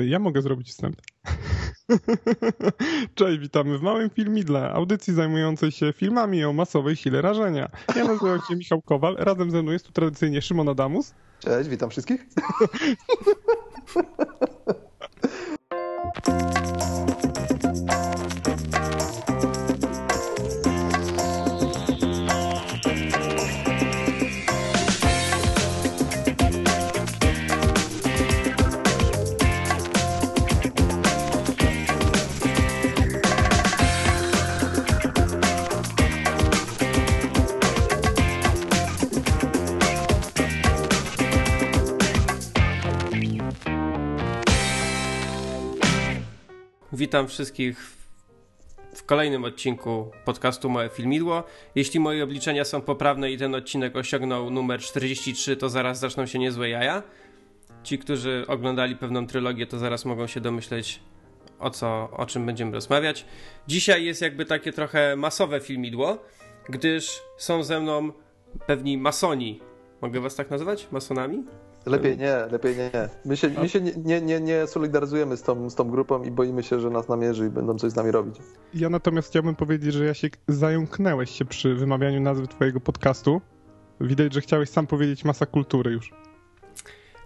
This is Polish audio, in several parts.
Ja mogę zrobić wstęp. Cześć, witamy w małym filmidle, audycji zajmującej się filmami o masowej sile rażenia. Ja nazywam się Michał Kowal, razem ze mną jest tu tradycyjnie Szymon Adamus. Cześć, witam wszystkich. Witam wszystkich w kolejnym odcinku podcastu Moje Filmidło. Jeśli moje obliczenia są poprawne i ten odcinek osiągnął numer 43, to zaraz zaczną się niezłe jaja. Ci, którzy oglądali pewną trylogię, to zaraz mogą się domyśleć o, co, o czym będziemy rozmawiać. Dzisiaj jest jakby takie trochę masowe filmidło, gdyż są ze mną pewni masoni. Mogę was tak nazywać? Masonami? Lepiej nie, lepiej nie. My się, my się nie, nie, nie, nie solidaryzujemy z tą, z tą grupą i boimy się, że nas namierzy i będą coś z nami robić. Ja natomiast chciałbym powiedzieć, że ja się zająknęłeś się przy wymawianiu nazwy twojego podcastu. Widać, że chciałeś sam powiedzieć masa kultury już.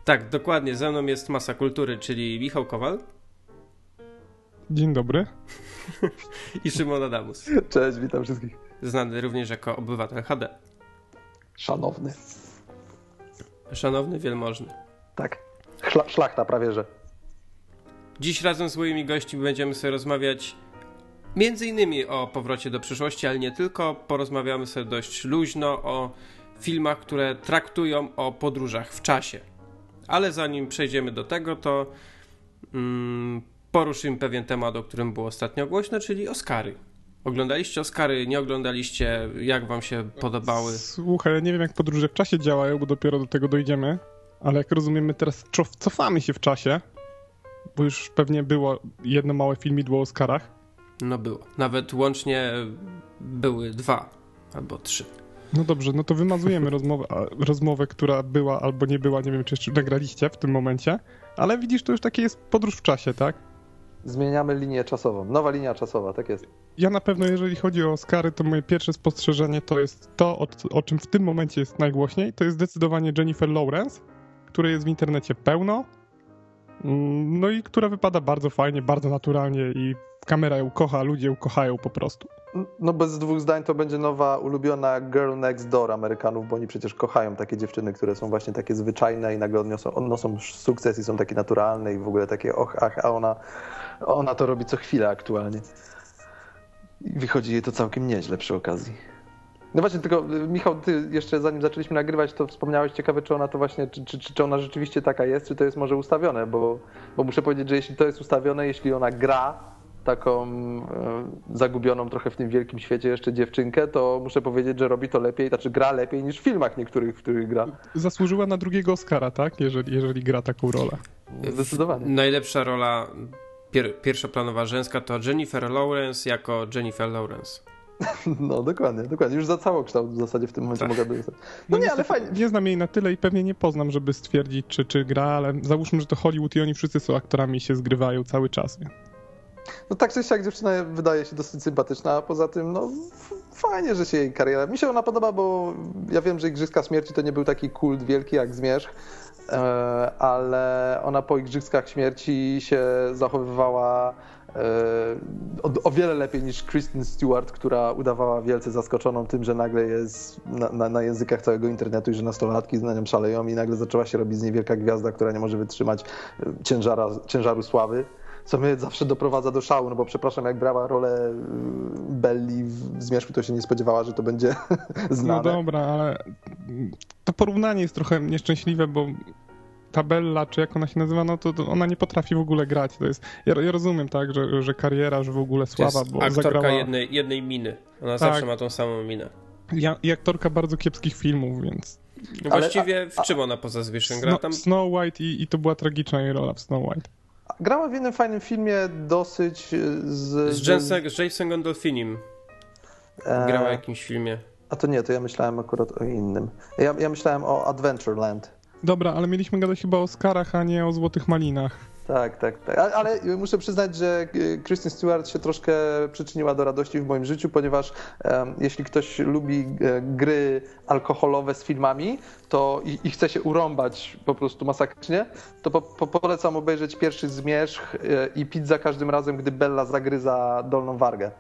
Tak, dokładnie. Ze mną jest masa kultury, czyli Michał Kowal. Dzień dobry. I Szymon Adamus. Cześć, witam wszystkich. Znany również jako obywatel HD. Szanowny. Szanowny, wielmożny. Tak. Szla, szlachta prawie, że. Dziś razem z moimi gośćmi będziemy sobie rozmawiać między innymi o powrocie do przyszłości, ale nie tylko. Porozmawiamy sobie dość luźno o filmach, które traktują o podróżach w czasie. Ale zanim przejdziemy do tego, to mm, poruszymy pewien temat, o którym było ostatnio głośno, czyli Oscary. Oglądaliście Oscary, nie oglądaliście? Jak wam się podobały? Słuchaj, nie wiem jak podróże w czasie działają, bo dopiero do tego dojdziemy, ale jak rozumiemy teraz cofamy się w czasie, bo już pewnie było jedno małe filmidło o Oscarach. No było. Nawet łącznie były dwa albo trzy. No dobrze, no to wymazujemy rozmowę, rozmowę, która była albo nie była, nie wiem czy jeszcze nagraliście w tym momencie, ale widzisz, to już takie jest podróż w czasie, tak? Zmieniamy linię czasową. Nowa linia czasowa, tak jest. Ja na pewno, jeżeli chodzi o Oscary, to moje pierwsze spostrzeżenie to jest to, o, o czym w tym momencie jest najgłośniej. To jest zdecydowanie Jennifer Lawrence, której jest w internecie pełno. Mm, no i która wypada bardzo fajnie, bardzo naturalnie i kamera ją kocha, ludzie ją kochają po prostu. No bez dwóch zdań to będzie nowa ulubiona girl next door Amerykanów, bo oni przecież kochają takie dziewczyny, które są właśnie takie zwyczajne i nagle odniosą, odnoszą sukces i są takie naturalne i w ogóle takie och, ach, a ona, ona to robi co chwilę aktualnie. I wychodzi jej to całkiem nieźle przy okazji. No właśnie, tylko Michał, ty jeszcze zanim zaczęliśmy nagrywać, to wspomniałeś ciekawe, czy ona to właśnie, czy, czy, czy ona rzeczywiście taka jest, czy to jest może ustawione, bo, bo muszę powiedzieć, że jeśli to jest ustawione, jeśli ona gra taką e, zagubioną trochę w tym wielkim świecie jeszcze dziewczynkę, to muszę powiedzieć, że robi to lepiej, znaczy gra lepiej niż w filmach niektórych, w których gra. Zasłużyła na drugiego Oscara, tak? Jeżeli, jeżeli gra taką rolę. Zdecydowanie. Najlepsza rola pier pierwszoplanowa żeńska to Jennifer Lawrence jako Jennifer Lawrence. No dokładnie, dokładnie. Już za całokształt w zasadzie w tym momencie tak. mogłaby zostać. No, no nie, ale fajnie. Nie znam jej na tyle i pewnie nie poznam, żeby stwierdzić, czy, czy gra, ale załóżmy, że to Hollywood i oni wszyscy są aktorami i się zgrywają cały czas. Nie? No tak czy siak dziewczyna wydaje się dosyć sympatyczna, a poza tym no fajnie, że się jej kariera... Mi się ona podoba, bo ja wiem, że Igrzyska Śmierci to nie był taki kult wielki jak Zmierzch, ale ona po Igrzyskach Śmierci się zachowywała e, o, o, wiele lepiej niż Kristen Stewart, która udawała wielce zaskoczoną tym, że nagle jest na, na, na, językach całego internetu i że nastolatki na nią szaleją i nagle zaczęła się robić z niej wielka gwiazda, która nie może wytrzymać e, ciężara, ciężaru sławy co mnie zawsze doprowadza do szału, no bo przepraszam, jak brała rolę y, Belli w Zmierzchu, to się nie spodziewała, że to będzie znane. No dobra, ale to porównanie jest trochę nieszczęśliwe, bo Tabella, czy jak ona się nazywa, no to, to ona nie potrafi w ogóle grać. To jest, ja, ja rozumiem, tak, że, że kariera, że w ogóle słaba, bo aktorka zagrała... jednej, jednej miny. Ona tak. zawsze ma tą samą minę. Ja, I aktorka bardzo kiepskich filmów, więc... No właściwie w czym ona poza zwierzęciem gra? Tam... Snow White i, i to była tragiczna jej rola w Snow White. Grała w jednym fajnym filmie dosyć z... Z, Jensen, z Jason Gandolfinim. Grała w jakimś filmie. A to nie, to ja myślałem akurat o innym. Ja, ja myślałem o Adventureland. Dobra, ale mieliśmy gadać chyba o Oscarach, a nie o Złotych Malinach. Tak, tak, tak. Ale muszę przyznać, że y, Kristen Stewart się troszkę przyczyniła do radości w moim życiu, ponieważ um, jeśli ktoś lubi e, gry alkoholowe z filmami to i, i chce się urąbać po prostu masakrycznie, to po, po, polecam obejrzeć pierwszy zmierzch e, i pić za każdym razem, gdy Bella zagryza dolną wargę.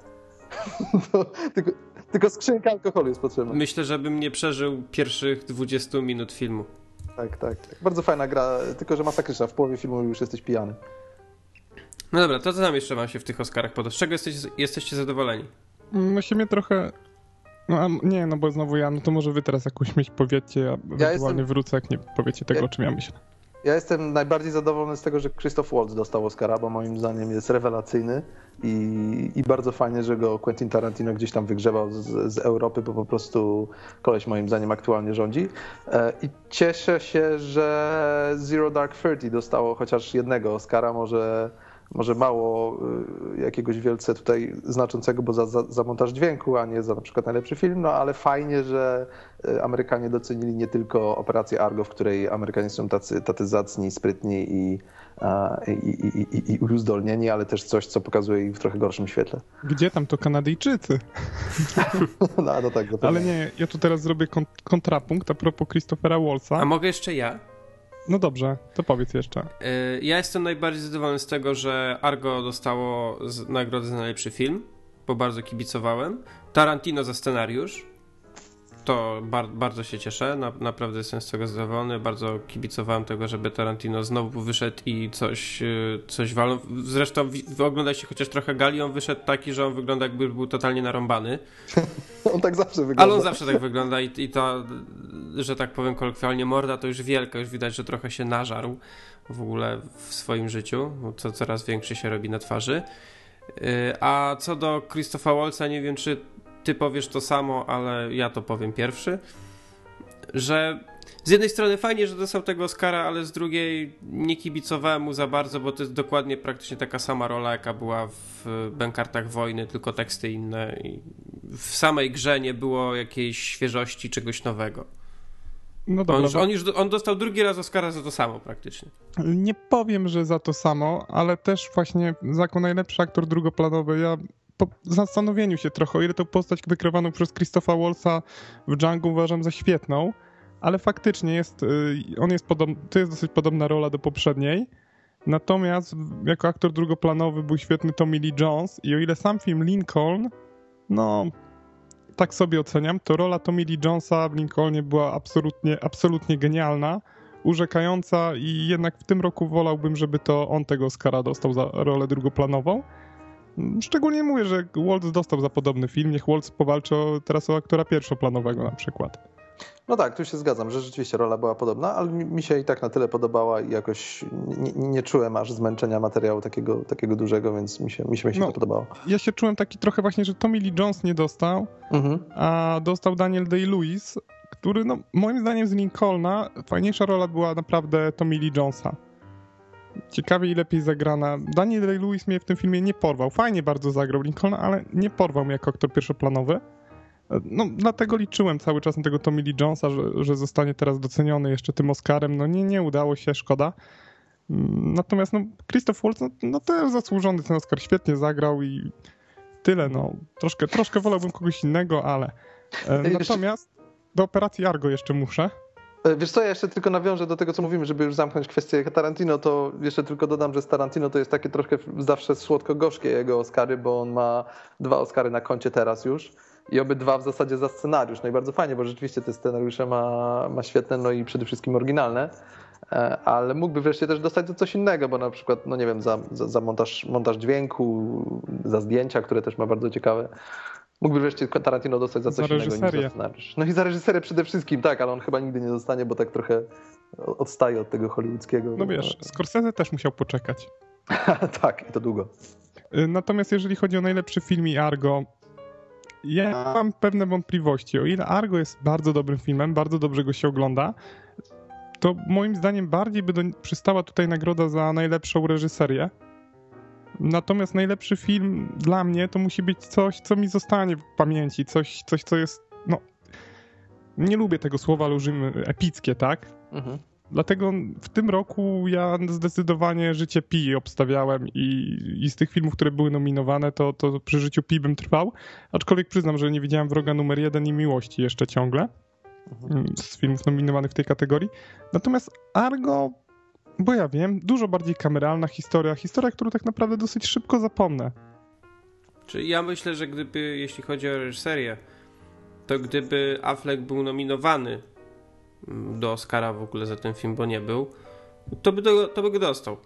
tylko, tylko skrzynka alkoholu jest potrzebna. Myślę, żebym nie przeżył pierwszych 20 minut filmu. Tak, tak. Bardzo fajna gra, tylko że masakryczna. W połowie filmu już jesteś pijany. No dobra, to co tam jeszcze wam się w tych Oscarach podoba? Z czego jesteś, jesteście zadowoleni? No się mnie trochę... No nie, no bo znowu ja, no to może wy teraz jakąś myśl powiecie, a ewentualnie ja jestem... wrócę, jak nie powiecie tego, ja... o czym ja myślę. Ja jestem najbardziej zadowolony z tego, że Christoph Waltz dostał Oscara, bo moim zdaniem jest rewelacyjny i, i bardzo fajnie, że go Quentin Tarantino gdzieś tam wygrzebał z, z Europy, bo po prostu koleś moim zdaniem aktualnie rządzi. E, I cieszę się, że Zero Dark Thirty dostało chociaż jednego Oscara, może może mało y, jakiegoś wielce tutaj znaczącego, bo za, za, za, montaż dźwięku, a nie za na przykład najlepszy film, no ale fajnie, że y, Amerykanie docenili nie tylko operację Argo, w której Amerykanie są tacy, tacy zacni, sprytni i, i, i, i, i uzdolnieni, ale też coś, co pokazuje ich w trochę gorszym świetle. Gdzie tam to Kanadyjczycy? no, no tak, Ale nie, ja tu teraz zrobię kontrapunkt a propos Christophera Wallsa. A mogę jeszcze ja? No dobrze, to powiedz jeszcze. Y, ja jestem najbardziej zadowolony z tego, że Argo dostało nagrodę za najlepszy film, bo bardzo kibicowałem. Tarantino za scenariusz. To bar bardzo się cieszę, na naprawdę jestem z tego zadowolony. Bardzo kibicowałem tego, żeby Tarantino znowu wyszedł i coś, y, coś walnął. Zresztą oglądajcie chociaż trochę gali, on wyszedł taki, że on wygląda jakby był totalnie narąbany. on tak zawsze wygląda. Ale on zawsze tak wygląda i, i to że tak powiem kolokwialnie, morda to już wielka, już widać, że trochę się nażarł w ogóle w swoim życiu, co coraz większy się robi na twarzy. Y, a co do Christopha Waltza, nie wiem, czy ty powiesz to samo, ale ja to powiem pierwszy, że z jednej strony fajnie, że dostał tego Oscara, ale z drugiej nie kibicowałem mu za bardzo, bo to jest dokładnie praktycznie taka sama rola, jaka była w Bękartach Wojny, tylko teksty inne i w samej grze nie było jakiejś świeżości, czegoś nowego. No dobra, on, już, on, już, on dostał drugi raz Oscara za to samo praktycznie. Nie powiem, że za to samo, ale też właśnie jako najlepszy aktor drugoplanowy ja po zastanowieniu się trochę, o ile tę postać wykrywaną przez Christopha Wallsa w Django uważam za świetną, ale faktycznie jest, y, on jest to jest dosyć podobna rola do poprzedniej. Natomiast jako aktor drugoplanowy był świetny Tommy Lee Jones i o ile sam film Lincoln, no tak sobie oceniam, to rola Tommy Lee Jonesa w Lincolnie była absolutnie, absolutnie genialna, urzekająca i jednak w tym roku wolałbym, żeby to on tego Oscara dostał za rolę drugoplanową. Szczególnie mówię, że Waltz dostał za podobny film, niech Waltz powalczy o, teraz o aktora pierwszoplanowego na przykład. No tak, tu się zgadzam, że rzeczywiście rola była podobna, ale mi, się i tak na tyle podobała i jakoś nie, nie, czułem aż zmęczenia materiału takiego, takiego dużego, więc mi się, mi się, mi się no, to podobało. Ja się czułem taki trochę właśnie, że Tommy Lee Jones nie dostał, mhm. a dostał Daniel Day-Lewis, który no, moim zdaniem z Lincolna fajniejsza rola była naprawdę Tommy Lee Jonesa. Ciekawie i lepiej zagrana. Daniel Day-Lewis mnie w tym filmie nie porwał. Fajnie bardzo zagrał Lincolna, ale nie porwał mnie jako aktor pierwszoplanowy. No, dlatego liczyłem cały czas na tego Tommy Lee Jonesa, że, że zostanie teraz doceniony jeszcze tym Oscarem. No nie, nie udało się, szkoda. Mm, natomiast no, Christoph Waltz, no, no też zasłużony ten Oscar, świetnie zagrał i tyle, no. Troszkę, troszkę wolałbym kogoś innego, ale... E, natomiast do operacji Argo jeszcze muszę. E, wiesz co, ja jeszcze tylko nawiążę do tego, co mówimy, żeby już zamknąć kwestię Tarantino, to jeszcze tylko dodam, że Tarantino to jest takie troszkę zawsze słodko-gorzkie jego Oscary, bo on ma dwa Oscary na koncie teraz już i obydwa w zasadzie za scenariusz. No i bardzo fajnie, bo rzeczywiście te scenariusze ma, ma świetne, no i przede wszystkim oryginalne, e, ale mógłby wreszcie też dostać za coś innego, bo na przykład, no nie wiem, za, za, za montaż, montaż dźwięku, za zdjęcia, które też ma bardzo ciekawe. Mógłby wreszcie Tarantino dostać za coś za innego niż za scenariusz. No i za reżyserię przede wszystkim, tak, ale on chyba nigdy nie dostanie, bo tak trochę odstaje od tego hollywoodzkiego. No wiesz, Scorsese też musiał poczekać. tak, i to długo. Y, natomiast jeżeli chodzi o najlepszy film i Argo, ja mam pewne wątpliwości. O ile Argo jest bardzo dobrym filmem, bardzo dobrze go się ogląda, to moim zdaniem bardziej by do, przystała tutaj nagroda za najlepszą reżyserię. Natomiast najlepszy film dla mnie to musi być coś, co mi zostanie w pamięci, coś, coś co jest, no, nie lubię tego słowa, ale użyjmy epickie, tak? Mhm. Dlatego w tym roku ja zdecydowanie Życie Pi obstawiałem i, i z tych filmów, które były nominowane, to, to przy Życiu Pi bym trwał. Aczkolwiek przyznam, że nie widziałem Wroga numer jeden i Miłości jeszcze ciągle mhm. z filmów nominowanych w tej kategorii. Natomiast Argo, bo ja wiem, dużo bardziej kameralna historia, historia, którą tak naprawdę dosyć szybko zapomnę. Czyli ja myślę, że gdyby, jeśli chodzi o reżyserię, to gdyby Affleck był nominowany do Oscara w ogóle za ten film, bo nie był, to by, do, to by go dostał.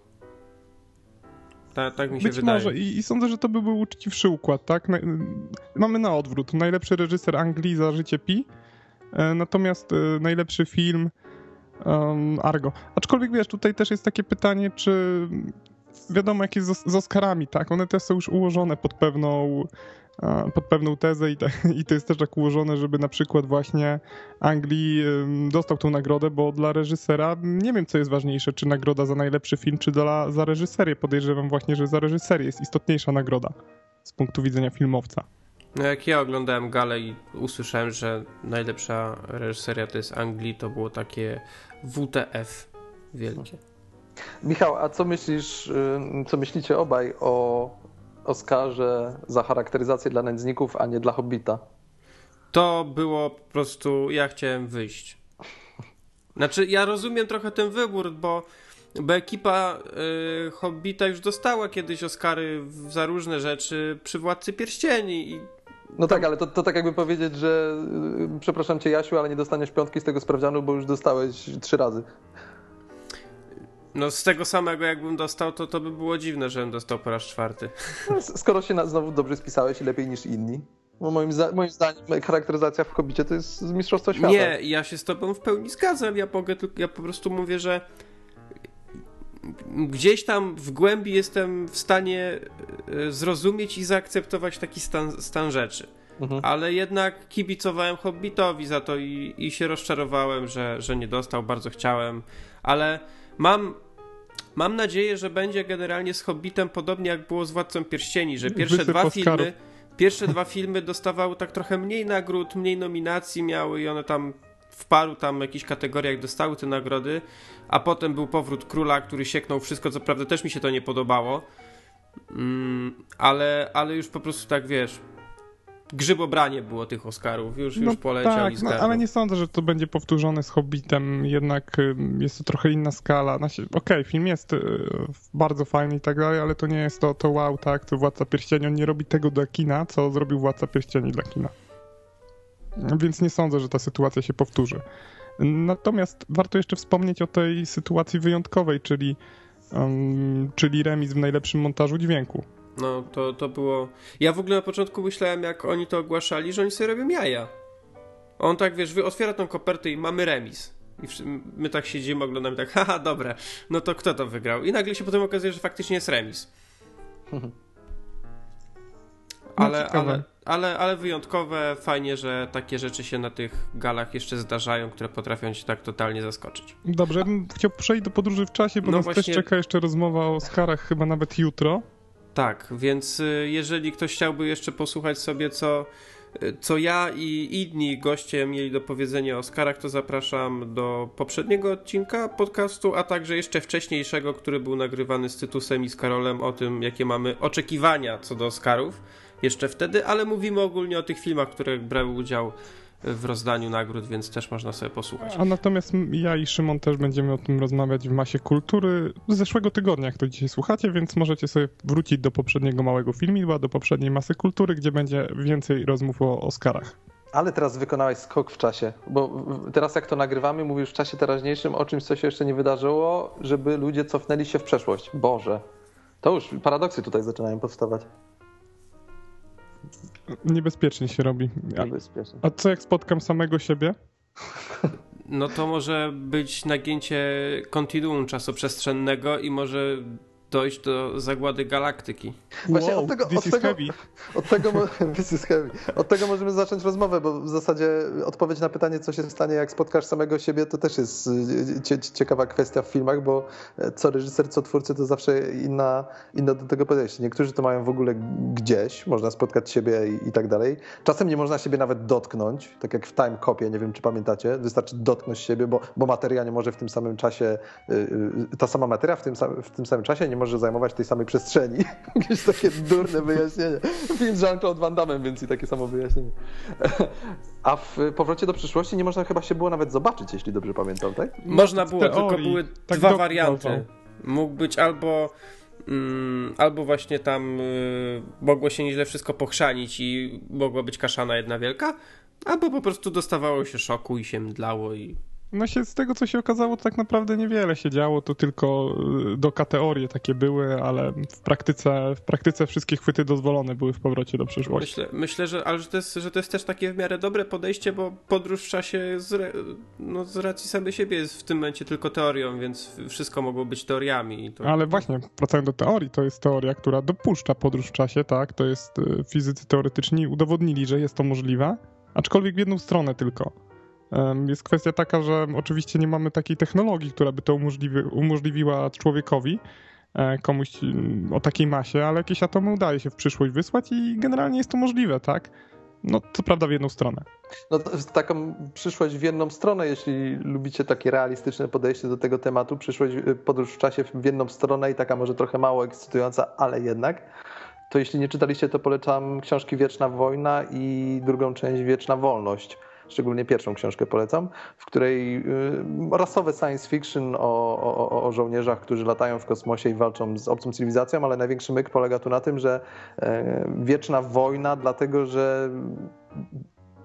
Ta, tak mi się Być wydaje. może I, i sądzę, że to by był uczciwszy układ, tak? Na, mamy na odwrót. Najlepszy reżyser Anglii za życie Pi, e, natomiast e, najlepszy film um, Argo. Aczkolwiek wiesz, tutaj też jest takie pytanie, czy wiadomo jak jest z, z Oscarami, tak? One też są już ułożone pod pewną pod pewną tezę i, i to jest też tak ułożone, żeby na przykład właśnie Anglii dostał tą nagrodę, bo dla reżysera nie wiem, co jest ważniejsze, czy nagroda za najlepszy film, czy dla, za reżyserię. Podejrzewam właśnie, że za reżyserię jest istotniejsza nagroda z punktu widzenia filmowca. No jak ja oglądałem galę i usłyszałem, że najlepsza reżyseria to jest Anglii, to było takie WTF wielkie. Michał, a co myślisz, co myślicie obaj o Oscarze za charakteryzację dla nędzników, a nie dla Hobbita? To było po prostu, ja chciałem wyjść. Znaczy, ja rozumiem trochę ten wybór, bo, bo ekipa y, Hobbita już dostała kiedyś Oscary za różne rzeczy przy Władcy Pierścieni i no tak, ale to, to tak jakby powiedzieć, że y, przepraszam cię Jasiu, ale nie dostaniesz piątki z tego sprawdzianu, bo już dostałeś trzy razy. No z tego samego jakbym dostał, to to by było dziwne, żebym dostał po raz czwarty. No, skoro się na, znowu dobrze spisałeś i lepiej niż inni. Bo moim, moim zdaniem charakteryzacja w Hobbicie to jest z Mistrzostwa Świata. Nie, ja się z tobą w pełni zgadzam. Ja, mogę, ja po prostu mówię, że gdzieś tam w głębi jestem w stanie e, zrozumieć i zaakceptować taki stan, stan rzeczy. Mhm. Ale jednak kibicowałem Hobbitowi za to i, i się rozczarowałem, że, że nie dostał, bardzo chciałem. Ale mam mam nadzieję, że będzie generalnie z Hobbitem podobnie jak było z Władcą Pierścieni, że pierwsze dwa filmy pierwsze dwa filmy dostawały tak trochę mniej nagród, mniej nominacji miały i one tam w paru tam jakichś kategoriach dostały te nagrody, a potem był powrót króla, który sieknął wszystko, co prawda też mi się to nie podobało, mm, ale, ale już po prostu tak wiesz, grzybobranie było tych Oscarów, już, no już poleciał tak, no, ale nie sądzę, że to będzie powtórzone z Hobbitem, jednak jest to trochę inna skala. Znaczy, okej, okay, film jest y, bardzo fajny i tak dalej, ale to nie jest to, to wow, tak, to Władca Pierścieni, on nie robi tego dla kina, co zrobił Władca Pierścieni dla kina. Więc nie sądzę, że ta sytuacja się powtórzy. Natomiast warto jeszcze wspomnieć o tej sytuacji wyjątkowej, czyli, um, czyli remis w najlepszym montażu dźwięku. No, to, to było... Ja w ogóle na początku myślałem, jak oni to ogłaszali, że oni sobie robią jaja. On tak, wiesz, otwiera tą kopertę i mamy remis. I my tak siedzimy, oglądamy tak, haha, dobra, no to kto to wygrał? I nagle się potem okazuje, że faktycznie jest remis. No, ale, ale, ale, ale wyjątkowe, fajnie, że takie rzeczy się na tych galach jeszcze zdarzają, które potrafią cię tak totalnie zaskoczyć. Dobrze, ja bym chciał przejść do podróży w czasie, bo no nas właśnie... też czeka jeszcze rozmowa o Oscarach, chyba nawet jutro. Tak, więc y, jeżeli ktoś chciałby jeszcze posłuchać sobie, co, y, co ja i inni goście mieli do powiedzenia o Oscarach, to zapraszam do poprzedniego odcinka podcastu, a także jeszcze wcześniejszego, który był nagrywany z Tytusem i z Karolem o tym, jakie mamy oczekiwania co do Oscarów jeszcze wtedy, ale mówimy ogólnie o tych filmach, które brały udział w rozdaniu nagród, więc też można sobie posłuchać. A natomiast ja i Szymon też będziemy o tym rozmawiać w masie kultury z zeszłego tygodnia, jak to dzisiaj słuchacie, więc możecie sobie wrócić do poprzedniego małego filmidła, do poprzedniej masy kultury, gdzie będzie więcej rozmów o Oscarach. Ale teraz wykonałeś skok w czasie, bo teraz jak to nagrywamy, mówisz w czasie teraźniejszym o czymś, co się jeszcze nie wydarzyło, żeby ludzie cofnęli się w przeszłość. Boże, to już paradoksy tutaj zaczynają powstawać. Niebezpiecznie się robi. A, Niebezpiecznie. a co jak spotkam samego siebie? No to może być nagięcie kontinuum czasoprzestrzennego i może dojść do zagłady galaktyki. Właśnie wow, od tego- this od is tego- heavy. Od tego, mo- this is heavy. Od tego możemy zacząć rozmowę, bo w zasadzie odpowiedź na pytanie, co się stanie, jak spotkasz samego siebie, to też jest y, cie, ciekawa kwestia w filmach, bo e, co reżyser, co twórcy, to zawsze inna, inne do tego podejście. Niektórzy to mają w ogóle gdzieś, można spotkać siebie i, i tak dalej. Czasem nie można siebie nawet dotknąć, tak jak w Time Copie, nie wiem czy pamiętacie, wystarczy dotknąć siebie, bo, bo materia nie może w tym samym czasie, y, y, ta sama materia w tym, w tym samym czasie nie może zajmować tej samej przestrzeni. Jakieś takie durne wyjaśnienie. Film z Jean-Claude Van Damme, więc i takie samo wyjaśnienie. A w Powrocie do przyszłości nie można chyba się było nawet zobaczyć, jeśli dobrze pamiętam, tak? Można było, tylko były Tak dwa warianty. Mógł być albo mm, albo właśnie tam y, mogło się nieźle wszystko pochrzanić i mogła być kaszana jedna wielka, albo po prostu dostawało się szoku i się mdlało i No się z tego, co się okazało, to tak naprawdę niewiele się działo, to tylko y, do kategorie takie były, ale w praktyce, w praktyce wszystkie chwyty dozwolone były w powrocie do przyszłości. Myślę, myślę że, ale że, to jest, że to jest też takie w miarę dobre podejście, bo podróż w czasie z, no, z racji samej siebie jest w tym momencie tylko teorią, więc wszystko mogło być teoriami. To... Ale właśnie, wracając do teorii, to jest teoria, która dopuszcza podróż w czasie, tak? To jest y, fizycy teoretyczni udowodnili, że jest to możliwe, aczkolwiek w jedną stronę tylko. Jest kwestia taka, że oczywiście nie mamy takiej technologii, która by to umożliwi umożliwiła człowiekowi, e, komuś mm, o takiej masie, ale jakieś atomy udaje się w przyszłość wysłać i generalnie jest to możliwe, tak? No, co prawda w jedną stronę. No, taką przyszłość w jedną stronę, jeśli lubicie takie realistyczne podejście do tego tematu, przyszłość, y, podróż w czasie w jedną stronę i taka może trochę mało ekscytująca, ale jednak, to jeśli nie czytaliście, to polecam książki Wieczna Wojna i drugą część Wieczna Wolność. Szczególnie pierwszą książkę polecam, w której y, rasowe science fiction o, o, o żołnierzach, którzy latają w kosmosie i walczą z obcą cywilizacją, ale największy myk polega tu na tym, że e, wieczna wojna, dlatego że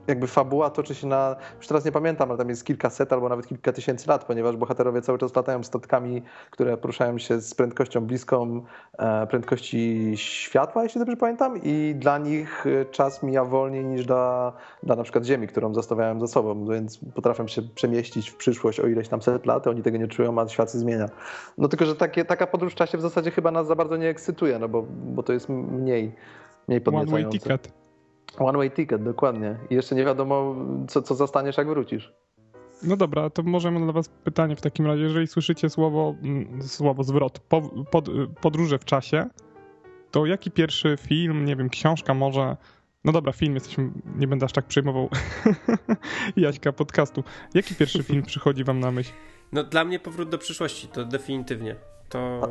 jakby fabuła toczy się na, już teraz nie pamiętam, ale tam jest kilkaset albo nawet kilka tysięcy lat, ponieważ bohaterowie cały czas latają statkami, które poruszają się z prędkością bliską e, prędkości światła, jeśli dobrze pamiętam, i dla nich e, czas mija wolniej niż dla, dla na przykład Ziemi, którą zostawiają za sobą, więc potrafią się przemieścić w przyszłość o ileś tam set lat, oni tego nie czują, a świat się zmienia. No tylko, że takie, taka podróż w czasie w zasadzie chyba nas za bardzo nie ekscytuje, no bo, bo to jest mniej, mniej One way podniecające. ticket. One way ticket, dokładnie. I jeszcze nie wiadomo, co, co zastaniesz, jak wrócisz. No dobra, to możemy dla was pytanie w takim razie. Jeżeli słyszycie słowo, mm, słowo zwrot, po, pod, podróże w czasie, to jaki pierwszy film, nie wiem, książka może... No dobra, film, jesteśmy, nie będę aż tak przejmował Jaśka podcastu. Jaki pierwszy film przychodzi wam na myśl? No dla mnie powrót do przyszłości, to definitywnie. To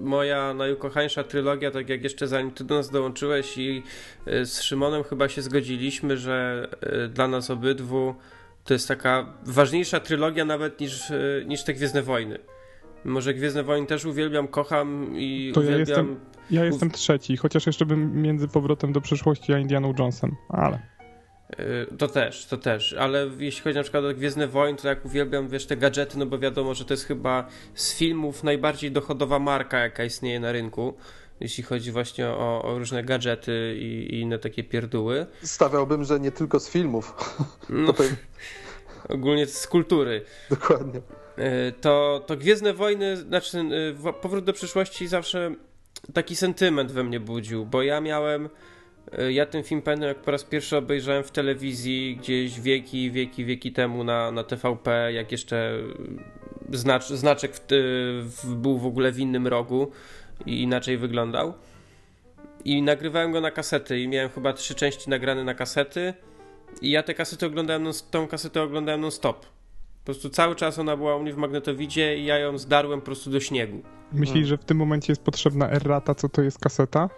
moja najukochańsza trylogia, tak jak jeszcze zanim ty do nas dołączyłeś i y, z Szymonem chyba się zgodziliśmy, że y, dla nas obydwu to jest taka ważniejsza trylogia nawet niż, y, niż te Gwiezdne Wojny. Może Gwiezdne Wojny też uwielbiam, kocham i To ja uwielbiam... jestem- Ja jestem trzeci, chociaż jeszcze bym między powrotem do przyszłości a Indianą Jonesem, ale... Y, To też, to też, ale jeśli chodzi na przykład o Gwiezdne Wojny, to jak uwielbiam, wiesz, te gadżety, no bo wiadomo, że to jest chyba z filmów najbardziej dochodowa marka, jaka istnieje na rynku, jeśli chodzi właśnie o, o różne gadżety i, i inne takie pierduły. Stawiałbym, że nie tylko z filmów. No, ogólnie z kultury. dokładnie. Y, To, to Gwiezdne Wojny, znaczy y, Powrót do przyszłości zawsze taki sentyment we mnie budził, bo ja miałem, ja ten film pamiętam jak po raz pierwszy obejrzałem w telewizji gdzieś wieki, wieki, wieki temu na, na TVP, jak jeszcze y, znacz, znaczek w, w, był w ogóle w innym rogu i inaczej wyglądał. I nagrywałem go na kasety i miałem chyba trzy części nagrane na kasety i ja te kasety oglądałem, non, tą kasetę oglądałem non stop. Po prostu cały czas ona była u mnie w magnetowidzie i ja ją zdarłem po prostu do śniegu. Myślisz, że w tym momencie jest potrzebna errata, co to jest kaseta?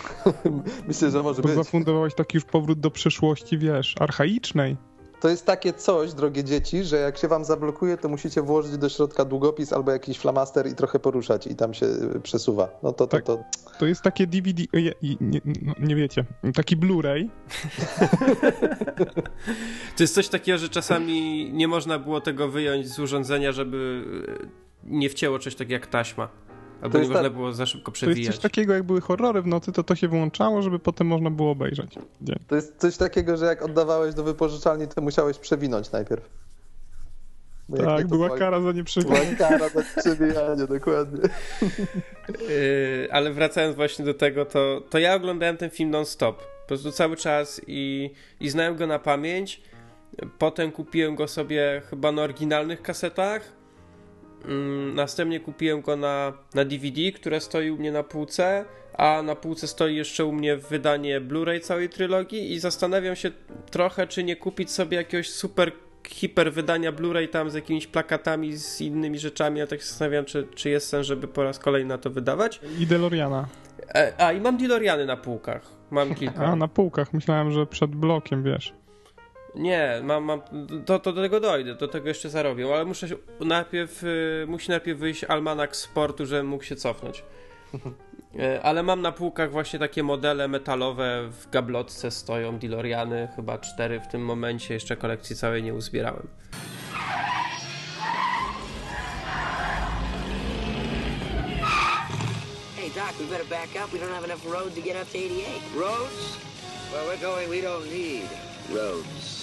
Myślę, że może Bo być. zafundowałeś taki już powrót do przeszłości, wiesz, archaicznej. To jest takie coś, drogie dzieci, że jak się wam zablokuje, to musicie włożyć do środka długopis albo jakiś flamaster i trochę poruszać i tam się y, przesuwa. No to, to, Tak. to. To jest takie DVD, e, je- i- nie, no, nie wiecie, taki Blu-ray, To jest coś takiego, że czasami nie można było tego wyjąć z urządzenia, żeby e, nie wcięło coś takiego jak taśma. Albo nie można było za szybko przewijać. To jest coś takiego, jak były horrory w nocy, to to się wyłączało, żeby potem można było obejrzeć. Nie. To jest coś takiego, że jak oddawałeś do wypożyczalni, to musiałeś przewinąć najpierw. tak, była kara za nieprzewijanie. Była kara za nieprzewijanie, dokładnie. Yy, ale wracając właśnie do tego, to, to ja oglądałem ten film non-stop. Po prostu cały czas i, i znałem go na pamięć. Potem kupiłem go sobie chyba na oryginalnych kasetach. Mm, następnie kupiłem go na, na DVD, które stoi u mnie na półce, a na półce stoi jeszcze u mnie wydanie Blu-ray całej trylogii i zastanawiam się trochę, czy nie kupić sobie jakiegoś super hiper wydania Blu-ray tam z jakimiś plakatami, z innymi rzeczami. Ja tak się zastanawiam, czy, czy jest sens, żeby po raz kolejny na to wydawać. I DeLoreana. E, a, i mam DeLoreany na półkach. Mam kilka. A, na półkach. Myślałem, że przed blokiem, wiesz. Nie, mam, mam to, to do tego dojdę, do tego jeszcze zarobię, ale muszę się, najpierw, y, musi najpierw wyjść almanak sportu, żebym mógł się cofnąć. Y, ale mam na półkach właśnie takie modele metalowe w gablotce stoją DeLoreany, chyba cztery w tym momencie, jeszcze kolekcji całej nie uzbierałem. Hey Doc, we better back up. We don't have enough road to get up to 88. Roads? Well, we're going, we don't need roads.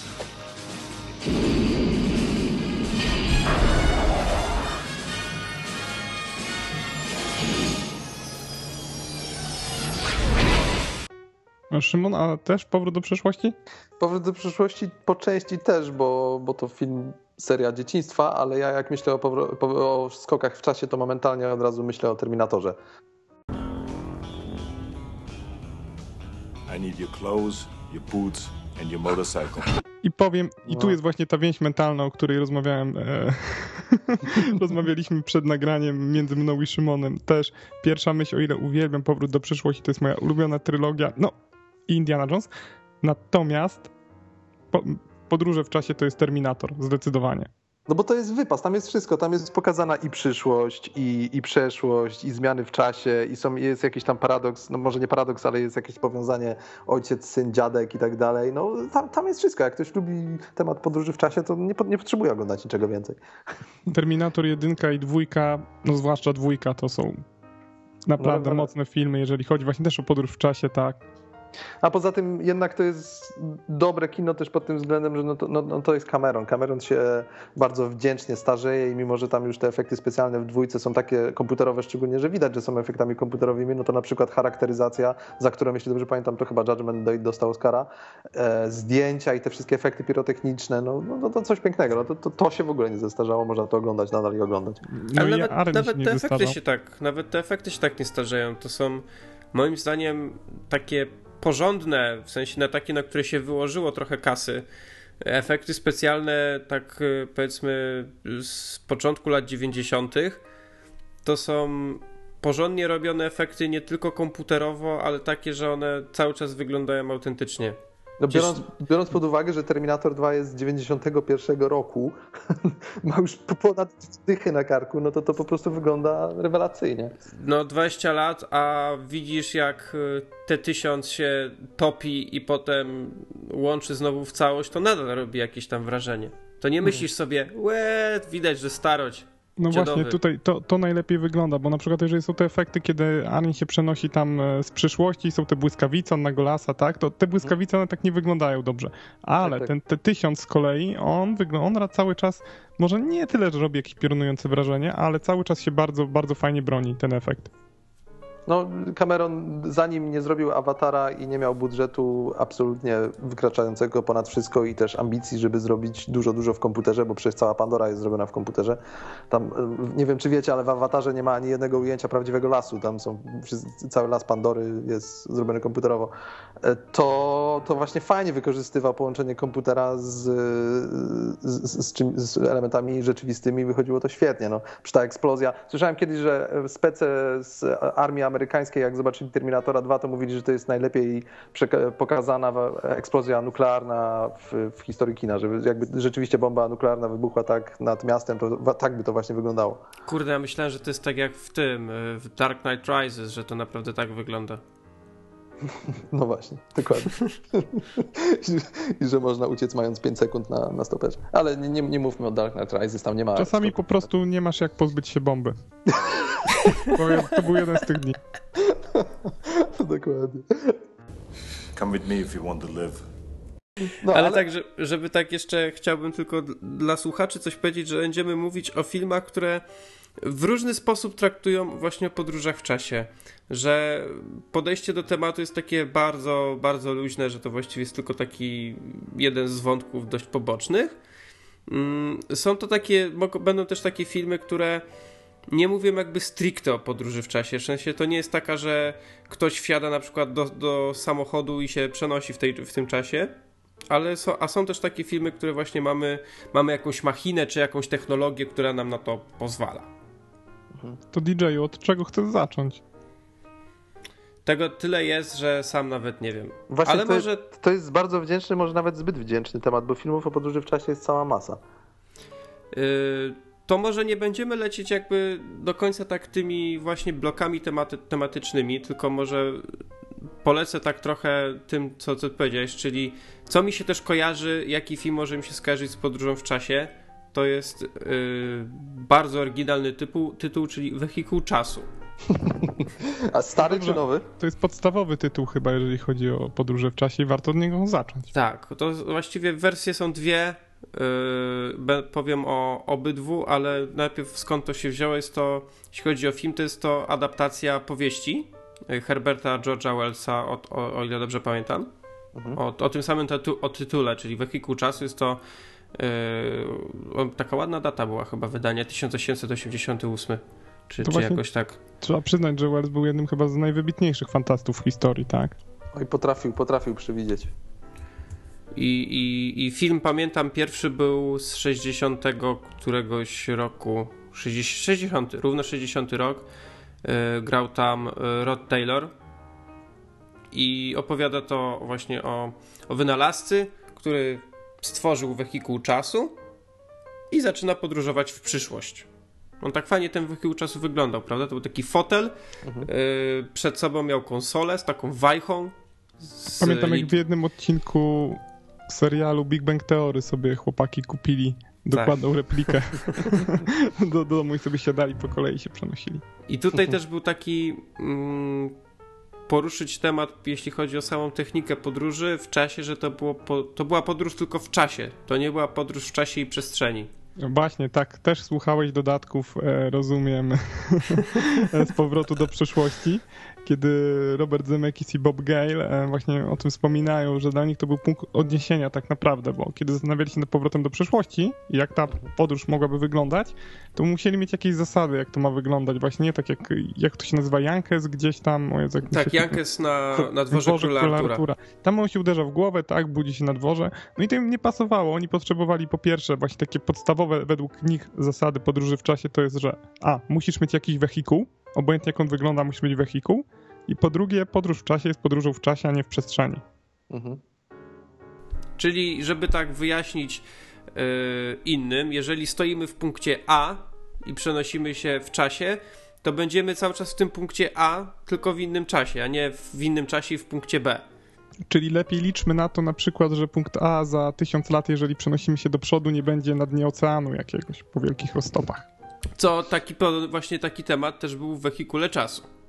Szymon, a też Powrót do przyszłości? Powrót do przyszłości po części też, bo, bo to film, seria dzieciństwa, ale ja jak myślę o, o skokach w czasie, to momentalnie od razu myślę o Terminatorze. I need your clothes, your boots and your motorcycle. I powiem, i tu no. jest właśnie ta więź mentalna, o której rozmawiałem, e, rozmawialiśmy przed nagraniem między mną i Szymonem. Też pierwsza myśl, o ile uwielbiam Powrót do przyszłości, to jest moja ulubiona trylogia. No, i Indiana Jones. Natomiast po, podróże w czasie to jest Terminator, zdecydowanie. No bo to jest wypas, tam jest wszystko, tam jest pokazana i przyszłość, i, i przeszłość, i zmiany w czasie, i są, jest jakiś tam paradoks, no może nie paradoks, ale jest jakieś powiązanie ojciec, syn, dziadek i tak dalej. No tam, tam jest wszystko. Jak ktoś lubi temat podróży w czasie, to nie, nie potrzebuje oglądać niczego więcej. Terminator jedynka i dwójka, no zwłaszcza dwójka, to są naprawdę no, mocne filmy, jeżeli chodzi właśnie też o podróż w czasie, tak. A poza tym jednak to jest dobre kino też pod tym względem, że no to, no, no to jest Cameron. Cameron się bardzo wdzięcznie starzeje i mimo, że tam już te efekty specjalne w dwójce są takie komputerowe szczególnie, że widać, że są efektami komputerowymi, no to na przykład charakteryzacja, za którą jeśli dobrze pamiętam, to chyba Judgment Day dostał Oscara, e, zdjęcia i te wszystkie efekty pirotechniczne, no, no, no to coś pięknego. No to, to, to, się w ogóle nie zestarzało, można to oglądać nadal i oglądać. No Ale nawet, nawet te efekty się tak, nawet te efekty się tak nie starzeją. To są moim zdaniem takie porządne, w sensie na takie, na które się wyłożyło trochę kasy. Efekty specjalne, tak e, powiedzmy z początku lat 90., to są porządnie robione efekty nie tylko komputerowo, ale takie, że one cały czas wyglądają autentycznie. No biorąc, biorąc, pod uwagę, że Terminator 2 jest z 91 roku, ma już ponad dychy na karku, no to to po prostu wygląda rewelacyjnie. No 20 lat, a widzisz jak y, T1000 się topi i potem łączy znowu w całość, to nadal robi jakieś tam wrażenie. To nie myślisz sobie, łe, widać, że starość. No właśnie, tutaj to, to najlepiej wygląda, bo na przykład jeżeli są te efekty, kiedy Arin się przenosi tam e, z przyszłości, są te błyskawice na Golasa, tak, to te błyskawice one tak nie wyglądają dobrze. Ale tak, tak. ten te tysiąc z kolei, on wygląda, on cały czas, może nie tyle, że robi jakieś piorunujące wrażenie, ale cały czas się bardzo, bardzo fajnie broni ten efekt. No, Cameron zanim nie zrobił awatara i nie miał budżetu absolutnie wykraczającego ponad wszystko i też ambicji, żeby zrobić dużo, dużo w komputerze, bo przecież cała Pandora jest zrobiona w komputerze. Tam, e, nie wiem czy wiecie, ale w awatarze nie ma ani jednego ujęcia prawdziwego lasu. Tam są, cały las Pandory jest zrobiony komputerowo. E, to, to właśnie fajnie wykorzystywał połączenie komputera z, z, z, czym, z elementami rzeczywistymi. Wychodziło to świetnie. No, przy ta eksplozja. Słyszałem kiedyś, że spece z armii amerykańskiej, jak zobaczyli Terminatora 2, to mówili, że to jest najlepiej pokazana eksplozja nuklearna w, w historii kina, żeby jakby rzeczywiście bomba nuklearna wybuchła tak nad miastem, to tak by to właśnie wyglądało. Kurde, ja myślałem, że to jest tak jak w tym, w Dark Knight Rises, że to naprawdę tak wygląda. No właśnie, dokładnie. I, że można uciec mając 5 sekund na, na stoperze. Ale nie, nie, nie mówmy o Dark Knight Rises, tam nie ma... Czasami po prostu nie masz jak pozbyć się bomby. to był jeden z tych dni. Dokładnie. Come with me if you want to live. No, ale, ale, tak, że, żeby tak jeszcze chciałbym tylko dla słuchaczy coś powiedzieć, że będziemy mówić o filmach, które w różny sposób traktują właśnie o podróżach w czasie. Że podejście do tematu jest takie bardzo, bardzo luźne, że to właściwie jest tylko taki jeden z wątków dość pobocznych. Mm, są to takie, będą też takie filmy, które nie mówię jakby stricte o podróży w czasie. W sensie to nie jest taka, że ktoś wsiada na przykład do, do samochodu i się przenosi w, tej, w tym czasie. Ale a są też takie filmy, które właśnie mamy, mamy jakąś machinę czy jakąś technologię, która nam na to pozwala. To DJ, od czego chcesz zacząć? Tego tyle jest, że sam nawet nie wiem. Właśnie Ale to, może... jest, to jest bardzo wdzięczny, może nawet zbyt wdzięczny temat, bo filmów o podróży w czasie jest cała masa. Yy, to może nie będziemy lecieć jakby do końca tak tymi właśnie blokami tematy, tematycznymi, tylko może polecę tak trochę tym, co ty powiedziałeś, czyli co mi się też kojarzy, jaki film może mi się skojarzyć z podróżą w czasie, to jest yy, bardzo oryginalny typu, tytuł, czyli Wehikuł Czasu. A stary czy nowy? To jest podstawowy tytuł chyba, jeżeli chodzi o podróże w czasie i warto od niego zacząć. Tak, to właściwie wersje są dwie, Yy, powiem o obydwu, ale najpierw skąd to się wzięło, jest to, jeśli chodzi o film, to jest to adaptacja powieści yy, Herberta George'a Wellsa, o, o, o ile dobrze pamiętam. Mhm. O, o, tym samym tytu, o tytule, czyli Wehikuł Czasu jest to taka ładna data była chyba wydania, 1888. Czy, czy jakoś tak. Trzeba przyznać, że Wells był jednym chyba z najwybitniejszych fantastów w historii, tak? Oj, potrafił, potrafił przewidzieć. I, i, I film, pamiętam, pierwszy był z 60 któregoś roku, 60, 60 równo 60 rok. Yy, grał tam e, Rod Taylor i opowiada to właśnie o, o wynalazcy, który stworzył wehikuł czasu i zaczyna podróżować w przyszłość. On tak fajnie ten wehikuł czasu wyglądał, prawda? To był taki fotel, mhm. yy, przed sobą miał konsolę z taką wajchą. Z... Pamiętam jak w jednym odcinku serialu Big Bang Theory sobie chłopaki kupili dokładną tak. replikę do, do domu i sobie siadali po kolei się przenosili. I tutaj też był taki mm, poruszyć temat, jeśli chodzi o samą technikę podróży w czasie, że to, było po, to była podróż tylko w czasie. To nie była podróż w czasie i przestrzeni. Właśnie, tak, też słuchałeś dodatków, e, rozumiem, z powrotu do przeszłości kiedy Robert Zemeckis i Bob Gale e, właśnie o tym wspominają, że dla nich to był punkt odniesienia tak naprawdę, bo kiedy zastanawiali się nad powrotem do przeszłości jak ta podróż mogłaby wyglądać, to musieli mieć jakieś zasady, jak to ma wyglądać. Właśnie nie tak jak, jak to się nazywa, Jankes gdzieś tam. O Jezu, tak, Jankes na, na dworze króla Artura. Artura. Tam on się uderza w głowę, tak, budzi się na dworze. No i to im nie pasowało. Oni potrzebowali po pierwsze właśnie takie podstawowe według nich zasady podróży w czasie to jest, że a, musisz mieć jakiś wehikuł, obojętnie jak on wygląda, musi mieć wehikuł. I po drugie, podróż w czasie jest podróżą w czasie, a nie w przestrzeni. Mhm. Czyli, żeby tak wyjaśnić yy, innym, jeżeli stoimy w punkcie A i przenosimy się w czasie, to będziemy cały czas w tym punkcie A, tylko w innym czasie, a nie w innym czasie w punkcie B. Czyli lepiej liczmy na to na przykład, że punkt A za tysiąc lat, jeżeli przenosimy się do przodu, nie będzie na dnie oceanu jakiegoś po wielkich roztopach. Co taki właśnie taki temat też był w wehikule czasu.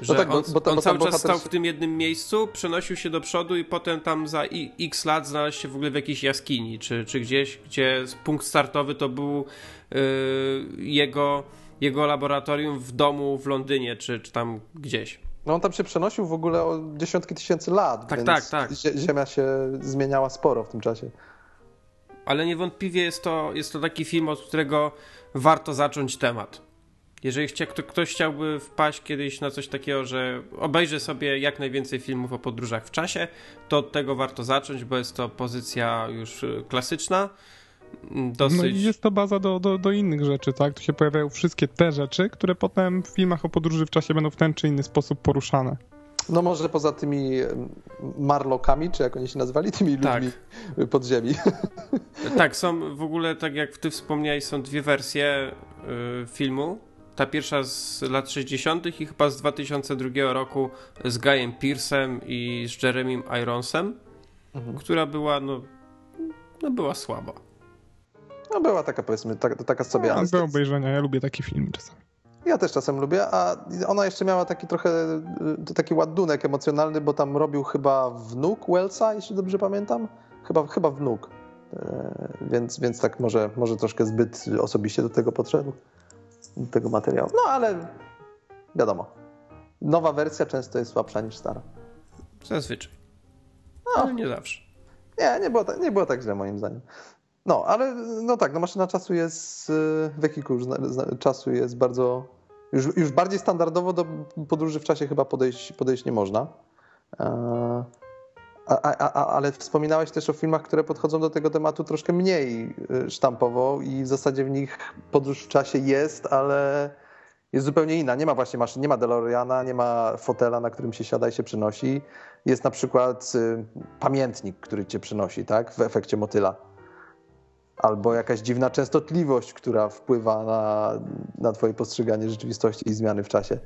Że no tak, bo, on, bo, on cały czas stał w tym jednym miejscu, przenosił się do przodu i potem tam za x lat znalazł się w ogóle w jakiejś jaskini, czy, czy gdzieś, gdzie punkt startowy to był yy, jego, jego laboratorium w domu w Londynie, czy, czy tam gdzieś. No on tam się przenosił w ogóle o dziesiątki tysięcy lat, tak, więc tak, tak. Ziemia się zmieniała sporo w tym czasie. Ale niewątpliwie jest to, jest to taki film, od którego warto zacząć temat. Jeżeli chcia, kto, ktoś chciałby wpaść kiedyś na coś takiego, że obejrzy sobie jak najwięcej filmów o podróżach w czasie, to od tego warto zacząć, bo jest to pozycja już y, klasyczna. Mm, dosyć... No i jest to baza do, do, do innych rzeczy, tak? Tu się pojawiają wszystkie te rzeczy, które potem w filmach o podróży w czasie będą w ten czy inny sposób poruszane. No może poza tymi marlokami, czy jak oni się nazwali, tymi tak. ludźmi pod ziemi. Tak, są w ogóle, tak jak ty wspomniałeś, są dwie wersje y, filmu ta pierwsza z lat 60. i chyba z 2002 roku z Guyem Pearce'em i z Jeremym Ironsem, mhm. która była, no, no była słaba. No była taka powiedzmy, taka, taka sobie. No, do obejrzenia, ja lubię takie filmy czasami. Ja też czasem lubię, a ona jeszcze miała taki trochę y, taki ładunek emocjonalny, bo tam robił chyba wnuk Wellsa, jeśli dobrze pamiętam. Chyba, chyba wnuk. E, więc, więc tak może, może troszkę zbyt osobiście do tego podszedł, tego materiału. No ale wiadomo, nowa wersja często jest słabsza niż stara. Zazwyczaj. No, ale nie zawsze. Nie, nie było, tak, nie było tak źle moim zdaniem. No, ale no tak, no maszyna czasu jest, y, wehikuł czasu jest bardzo, już, już bardziej standardowo do podróży w czasie chyba podejść, podejść nie można. E, a, a, a, ale wspominałeś też o filmach, które podchodzą do tego tematu troszkę mniej y, sztampowo i w zasadzie w nich podróż w czasie jest, ale jest zupełnie inna. Nie ma właśnie maszyn, nie ma DeLoreana, nie ma fotela, na którym się siada i się przynosi. Jest na przykład y, pamiętnik, który cię przynosi, tak, w efekcie motyla. Albo jakaś dziwna częstotliwość, która wpływa na, na twoje postrzeganie rzeczywistości i zmiany w czasie.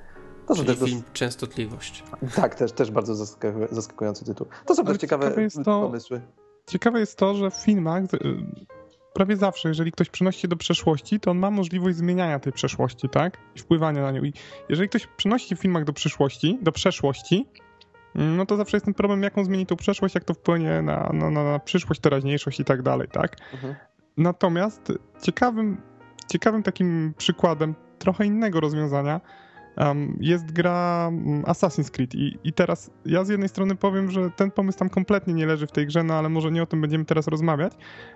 To są Czyli też film Częstotliwość. Tak, też, też bardzo zaskakujący tytuł. To są też ciekawe, ciekawe jest to, pomysły. Ciekawe jest to, że w filmach prawie zawsze, jeżeli ktoś przenosi się do przeszłości, to on ma możliwość zmieniania tej przeszłości, tak? I wpływania na nią. I jeżeli ktoś przenosi się w filmach do przyszłości, do przeszłości, mm, no to zawsze jest ten problem, jaką zmieni tą przeszłość, jak to wpłynie na, na, na przyszłość, teraźniejszość i tak dalej, tak? Mhm. Natomiast ciekawym, ciekawym takim przykładem trochę innego rozwiązania um, jest gra mm, Assassin's Creed I, i teraz ja z jednej strony powiem, że ten pomysł tam kompletnie nie leży w tej grze, no ale może nie o tym będziemy teraz rozmawiać,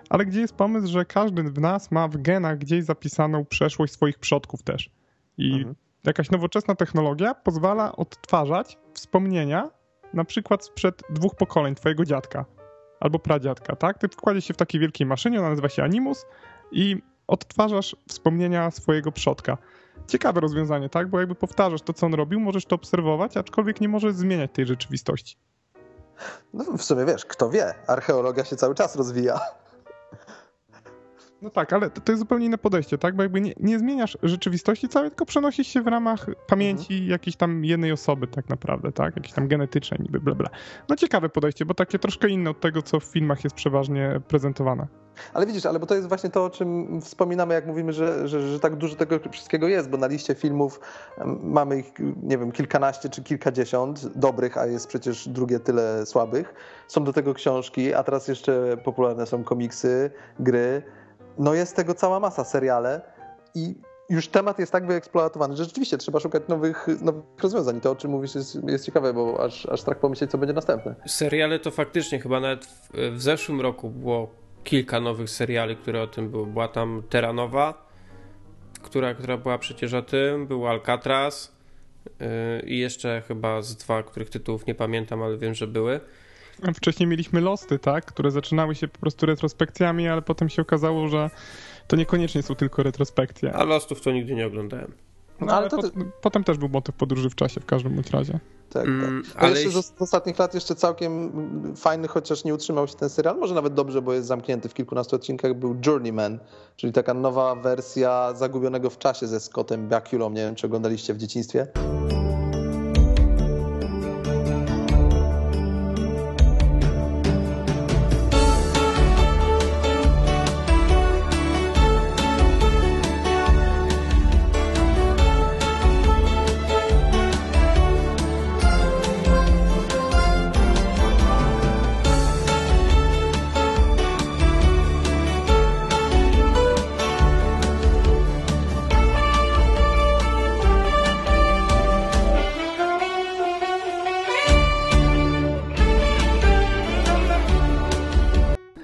ale gdzie jest pomysł, że każdy w nas ma w genach gdzieś zapisaną przeszłość swoich przodków też. I mhm. jakaś nowoczesna technologia pozwala odtwarzać wspomnienia na przykład sprzed dwóch pokoleń twojego dziadka albo pradziadka, tak? Ty wkładziesz się w takiej wielkiej maszynie, ona nazywa się Animus i odtwarzasz wspomnienia swojego przodka ciekawe rozwiązanie, tak? Bo jakby powtarzasz to, co on robił, możesz to obserwować, aczkolwiek nie możesz zmieniać tej rzeczywistości. No w sumie wiesz, kto wie, archeologia się cały czas rozwija. No tak, ale to, to, jest zupełnie inne podejście, tak? Bo jakby nie, nie zmieniasz rzeczywistości całej, tylko przenosisz się w ramach pamięci mhm. jakiejś tam jednej osoby tak naprawdę, tak? Jakiejś tam genetycznej niby, bla, bla. No ciekawe podejście, bo takie troszkę inne od tego, co w filmach jest przeważnie prezentowane. Ale widzisz, ale bo to jest właśnie to, o czym wspominamy, jak mówimy, że, że, że tak dużo tego wszystkiego jest, bo na liście filmów mamy ich, nie wiem, kilkanaście czy kilkadziesiąt dobrych, a jest przecież drugie tyle słabych. Są do tego książki, a teraz jeszcze popularne są komiksy, gry no jest tego cała masa, seriale i już temat jest tak wyeksploatowany, że rzeczywiście trzeba szukać nowych, nowych rozwiązań. I to, o czym mówisz, jest, jest ciekawe, bo aż, aż strach pomyśleć, co będzie następne. Seriale to faktycznie chyba nawet w, w zeszłym roku było kilka nowych seriali, które o tym były. Była tam Teranowa, która, która była przecież o tym, był Alcatraz yy, i jeszcze chyba z dwa, których tytułów nie pamiętam, ale wiem, że były. Wcześniej mieliśmy Losty, tak? Które zaczynały się po prostu retrospekcjami, ale potem się okazało, że to niekoniecznie są tylko retrospekcje. A Lostów to nigdy nie oglądałem. No, ale, ale po, potem też był motyw podróży w czasie w każdym bądź razie. Tak, mm, tak. ale jeszcze z, z, ostatnich lat jeszcze całkiem fajny, chociaż nie utrzymał się ten serial, może nawet dobrze, bo jest zamknięty w kilkunastu odcinkach, był Journeyman, czyli taka nowa wersja Zagubionego w czasie ze Scottem Bakulą. Nie wiem, czy oglądaliście w dzieciństwie.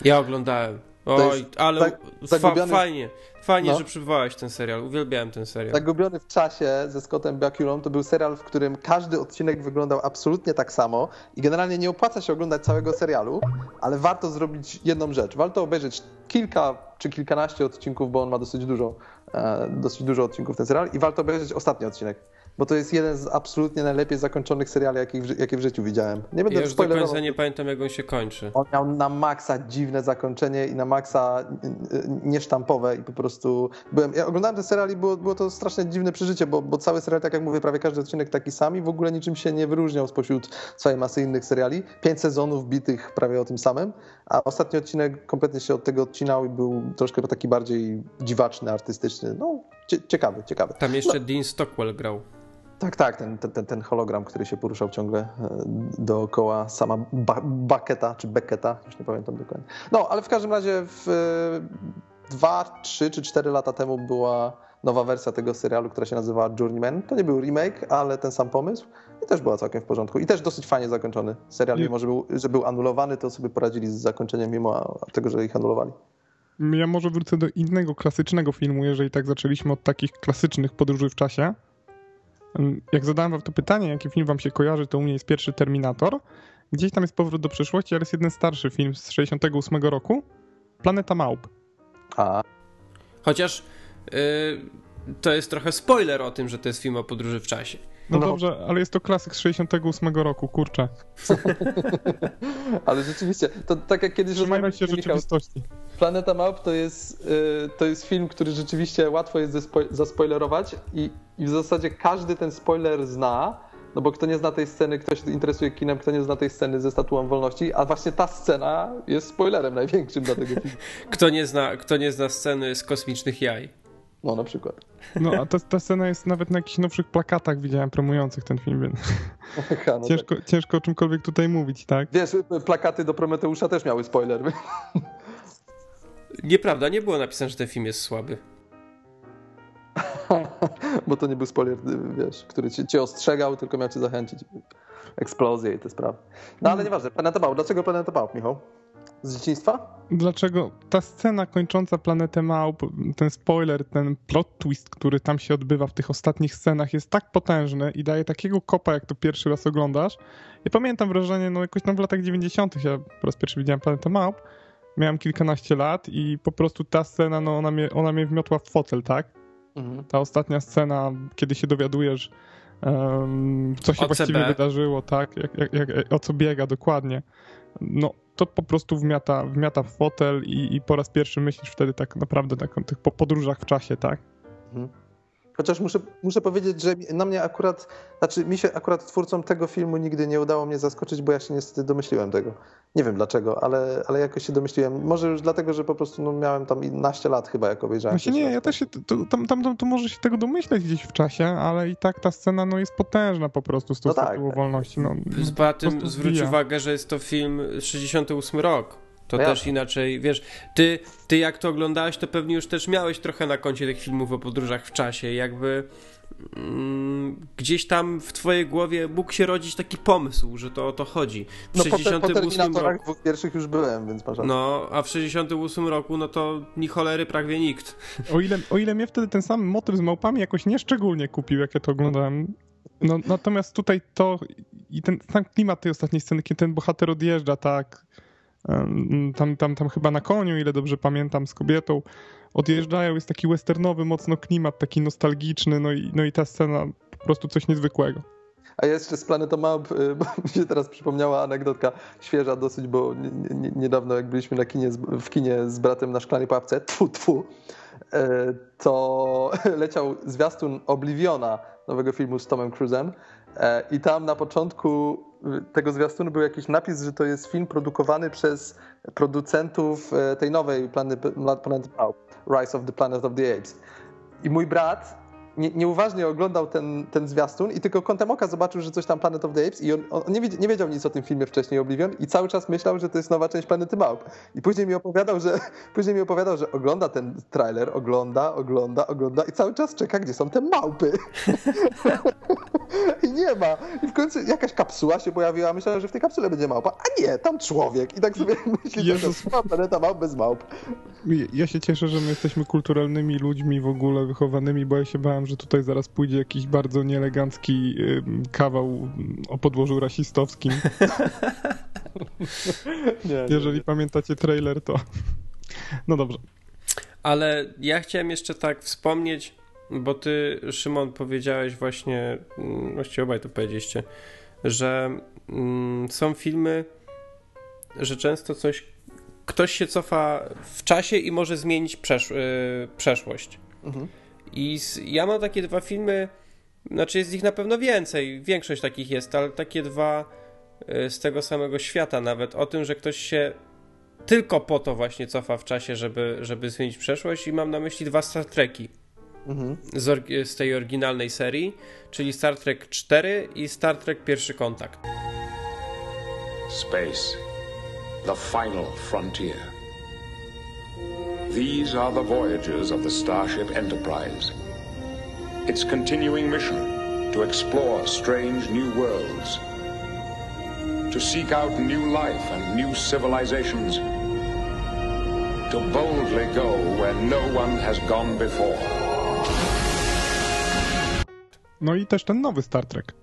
Ja oglądałem. Oj, ale tak, zagubiony... fajnie, fajnie, no. że przywołałeś ten serial. Uwielbiałem ten serial. Zagubiony w czasie ze Scottem Bakulą to był serial, w którym każdy odcinek wyglądał absolutnie tak samo i generalnie nie opłaca się oglądać całego serialu, ale warto zrobić jedną rzecz. Warto obejrzeć kilka czy kilkanaście odcinków, bo on ma dosyć dużo, e, dosyć dużo odcinków ten serial i warto obejrzeć ostatni odcinek bo to jest jeden z absolutnie najlepiej zakończonych seriali, jakie w, jakie w życiu widziałem. Nie będę Ja już do końca nie pamiętam, jak on się kończy. On miał na maksa dziwne zakończenie i na maksa y, y, niesztampowe i po prostu byłem, ja oglądałem ten serial i było, było to strasznie dziwne przeżycie, bo, bo cały serial, tak jak mówię, prawie każdy odcinek taki sam i w ogóle niczym się nie wyróżniał spośród całej masy innych seriali. Pięć sezonów bitych prawie o tym samym, a ostatni odcinek kompletnie się od tego odcinał i był troszkę taki bardziej dziwaczny, artystyczny. No, cie, ciekawy, ciekawy. Tam jeszcze Dean Stockwell grał. Tak, tak, ten, ten, ten, hologram, który się poruszał ciągle e, dookoła sama ba Baketa, czy Becketa, już nie pamiętam dokładnie. No, ale w każdym razie w e, dwa, trzy czy cztery lata temu była nowa wersja tego serialu, która się nazywała Journeyman. To nie był remake, ale ten sam pomysł i też była całkiem w porządku. I też dosyć fajnie zakończony serial, mimo że był, że był anulowany, to sobie poradzili z zakończeniem mimo tego, że ich anulowali. Ja może wrócę do innego klasycznego filmu, jeżeli tak zaczęliśmy od takich klasycznych podróży w czasie. Jak zadałem wam to pytanie, jaki film wam się kojarzy, to u mnie jest pierwszy Terminator. Gdzieś tam jest Powrót do przyszłości, ale jest jeden starszy film z 68 roku. Planeta Małp. A, Chociaż y, to jest trochę spoiler o tym, że to jest film o podróży w czasie. No, No. dobrze, ale jest to klasyk z 68 roku, kurczę. ale rzeczywiście, to tak jak kiedyś Trzymajmy rozmawialiśmy, się Michał, rzeczywistości. Planeta Małp to jest, y, to jest film, który rzeczywiście łatwo jest zaspoilerować i, i w zasadzie każdy ten spoiler zna, no bo kto nie zna tej sceny, kto się interesuje kinem, kto nie zna tej sceny ze Statuą Wolności, a właśnie ta scena jest spoilerem największym dla tego filmu. Kto nie zna, kto nie zna sceny z kosmicznych jaj? No na przykład. No, a ta, ta scena jest nawet na jakichś nowszych plakatach widziałem promujących ten film, więc Aha, no ciężko, tak. ciężko o czymkolwiek tutaj mówić, tak? Wiesz, plakaty do Prometeusza też miały spoiler. Nieprawda, nie było napisane, że ten film jest słaby. bo to nie był spoiler, wiesz, który cię, cię ostrzegał, tylko miał cię zachęcić. Eksplozje i te sprawy. No ale nieważne, Planeta Małp. Dlaczego Planeta Małp, Michał? Z dzieciństwa? Dlaczego ta scena kończąca Planetę Małp, ten spoiler, ten plot twist, który tam się odbywa w tych ostatnich scenach jest tak potężny i daje takiego kopa, jak to pierwszy raz oglądasz. Ja pamiętam wrażenie, no jakoś tam w latach 90. ja po raz pierwszy widziałem Planetę Małp, miałem kilkanaście lat i po prostu ta scena, no ona mnie, ona mnie wmiotła w fotel, tak? Mhm. Ta ostatnia scena, kiedy się dowiadujesz, em, co się OCB. właściwie wydarzyło, tak? Jak, jak, jak, o co biega dokładnie. No, to po prostu wmiata, wmiata w fotel i, i po raz pierwszy myślisz wtedy tak naprawdę tak o tych po- podróżach w czasie, tak? Chociaż muszę, muszę powiedzieć, że na mnie akurat, znaczy mi się akurat twórcom tego filmu nigdy nie udało mnie zaskoczyć, bo ja się niestety domyśliłem tego. Nie wiem dlaczego, ale, ale jakoś się domyśliłem. Może już dlatego, że po prostu no, miałem tam naście lat chyba, jak obejrzałem. Właśnie nie, ja też się, to, tam, tam, tam to może się tego domyśleć gdzieś w czasie, ale i tak ta scena no jest potężna po prostu z tą No tak, wolności. No, zwróć uwagę, że jest to film 68 rok. To No też inaczej, wiesz, ty, ty jak to oglądałeś, to pewnie już też miałeś trochę na koncie tych filmów o podróżach w czasie. Jakby mm, gdzieś tam w twojej głowie mógł się rodzić taki pomysł, że to o to chodzi. W No po, te, po 68 Terminatorach roku. dwóch pierwszych już byłem, więc masz. No, a w 68 roku, no to ni cholery prawie nikt. O ile, o ile mnie wtedy ten sam motyw z małpami jakoś nieszczególnie kupił, jak ja to oglądałem. No, natomiast tutaj to i ten sam klimat tej ostatniej sceny, kiedy ten bohater odjeżdża, tak, tam, tam, tam chyba na koniu, ile dobrze pamiętam, z kobietą, odjeżdżają, jest taki westernowy mocno klimat, taki nostalgiczny, no i, no i ta scena po prostu coś niezwykłego. A jeszcze z Planetą Małp, y, bo mi się teraz przypomniała anegdotka świeża dosyć, bo nie, nie, niedawno jak byliśmy na kinie, w kinie z bratem na szklanej papce, tfu, tfu, y, to leciał zwiastun Obliviona, nowego filmu z Tomem Cruise'em e, i tam na początku tego zwiastunu był jakiś napis, że to jest film produkowany przez producentów e, tej nowej planety, planety Rise of the Planet of the Apes. I mój brat nie, nieuważnie oglądał ten, ten zwiastun i tylko kątem oka zobaczył, że coś tam Planet of the Apes i on, on nie, wiedz- nie wiedział nic o tym filmie wcześniej Oblivion i cały czas myślał, że to jest nowa część Planety Małp. I później mi opowiadał, że później mi opowiadał, że ogląda ten trailer, ogląda, ogląda, ogląda i cały czas czeka, gdzie są te małpy. I nie ma. I w końcu jakaś kapsuła się pojawiła, myślałem, że w tej kapsule będzie małpa, a nie, tam człowiek. I tak sobie myślę, że Jezus. jest planeta małp bez małp. Ja się cieszę, że my jesteśmy kulturalnymi ludźmi w ogóle wychowanymi, bo ja się bałem, że tutaj zaraz pójdzie jakiś bardzo nieelegancki kawał o podłożu rasistowskim. Nie, Jeżeli pamiętacie trailer, to. No dobrze. Ale ja chciałem jeszcze tak wspomnieć, bo ty, Szymon, powiedziałeś właśnie, mm, właściwie obaj to powiedzieliście, że mm, są filmy, że często coś, ktoś się cofa w czasie i może zmienić przesz, y, przeszłość. Mhm. I z, ja mam takie dwa filmy, znaczy jest ich na pewno więcej, większość takich jest, ale takie dwa y, z tego samego świata nawet, o tym, że ktoś się tylko po to właśnie cofa w czasie, żeby, żeby zmienić przeszłość i mam na myśli dwa Star Treki. Mhm. Z, z, tej oryginalnej serii, czyli Star Trek 4 i Star Trek Pierwszy Kontakt. Space. The final frontier. These are the voyages of the Starship Enterprise. Its continuing mission to explore strange new worlds to seek out new life and new civilizations, to boldly go where no one has gone before. No i też ten nowy Star Trek.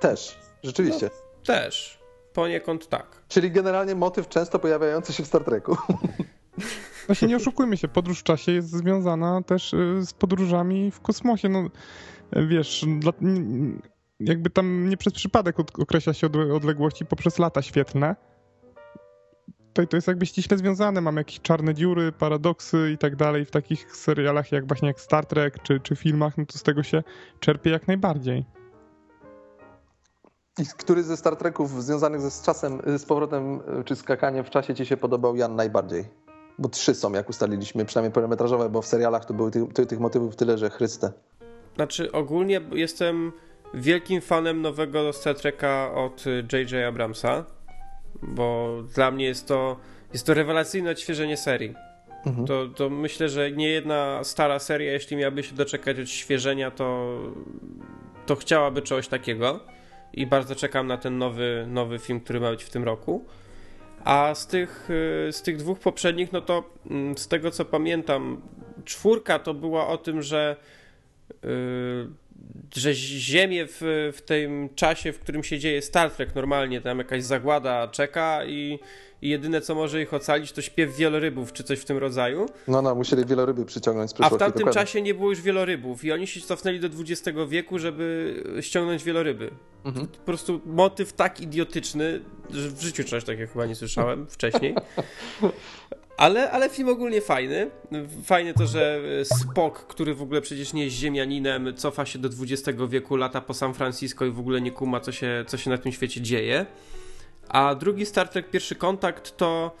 Też, rzeczywiście. No, też, poniekąd tak. Czyli generalnie motyw często pojawiający się w Star Treku. No się nie oszukujmy się, podróż w czasie jest związana też y, z podróżami w kosmosie. No, wiesz, dla, jakby tam nie przez przypadek określa się odległości poprzez lata świetlne. To, to jest jakby ściśle związane. Mamy jakieś czarne dziury, paradoksy i tak dalej. W takich serialach jak właśnie jak Star Trek czy, czy filmach, no to z tego się czerpie jak najbardziej. I który ze Star Treków związanych ze z czasem, z powrotem czy skakaniem w czasie ci się podobał Jan najbardziej? Bo trzy są, jak ustaliliśmy, przynajmniej pełnometrażowe, bo w serialach to były tych, tych motywów tyle, że chryste. Znaczy ogólnie jestem wielkim fanem nowego Star Treka od J.J. Abramsa, bo dla mnie jest to, jest to rewelacyjne odświeżenie serii. Mhm. To, to myślę, że nie jedna stara seria, jeśli miałaby się doczekać odświeżenia, to, to chciałaby czegoś takiego. I bardzo czekam na ten nowy, nowy film, który ma być w tym roku. A z tych, y, z tych dwóch poprzednich, no to mm, z tego co pamiętam, czwórka to była o tym, że yy, że Ziemię w, w tym czasie, w którym się dzieje Star Trek normalnie, tam jakaś zagłada czeka i, i jedyne co może ich ocalić to śpiew wielorybów czy coś w tym rodzaju. No, no, musieli wieloryby przyciągnąć z A w tamtym dokładnie. czasie nie było już wielorybów i oni się cofnęli do XX wieku, żeby ściągnąć wieloryby. Mhm. Po prostu motyw tak idiotyczny, że w życiu czegoś takiego chyba nie słyszałem wcześniej. Ale, ale film ogólnie fajny. Fajne to, że Spock, który w ogóle przecież nie jest ziemianinem, cofa się do XX wieku, lata po San Francisco i w ogóle nie kuma, co się, co się na tym świecie dzieje. A drugi Star Trek Pierwszy Kontakt to...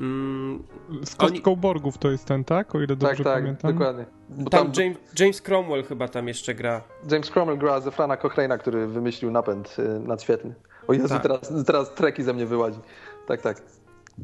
Mm, Z kostką oni... Borgów to jest ten, tak? O ile dobrze tak, tak, pamiętam. dokładnie. Bo tam, tam James, James, Cromwell chyba tam jeszcze gra. James Cromwell gra ze Frana Cochrane'a, który wymyślił napęd y, nadświetlny. O Jezu, tak. teraz, teraz treki ze mnie wyłazi. Tak, tak.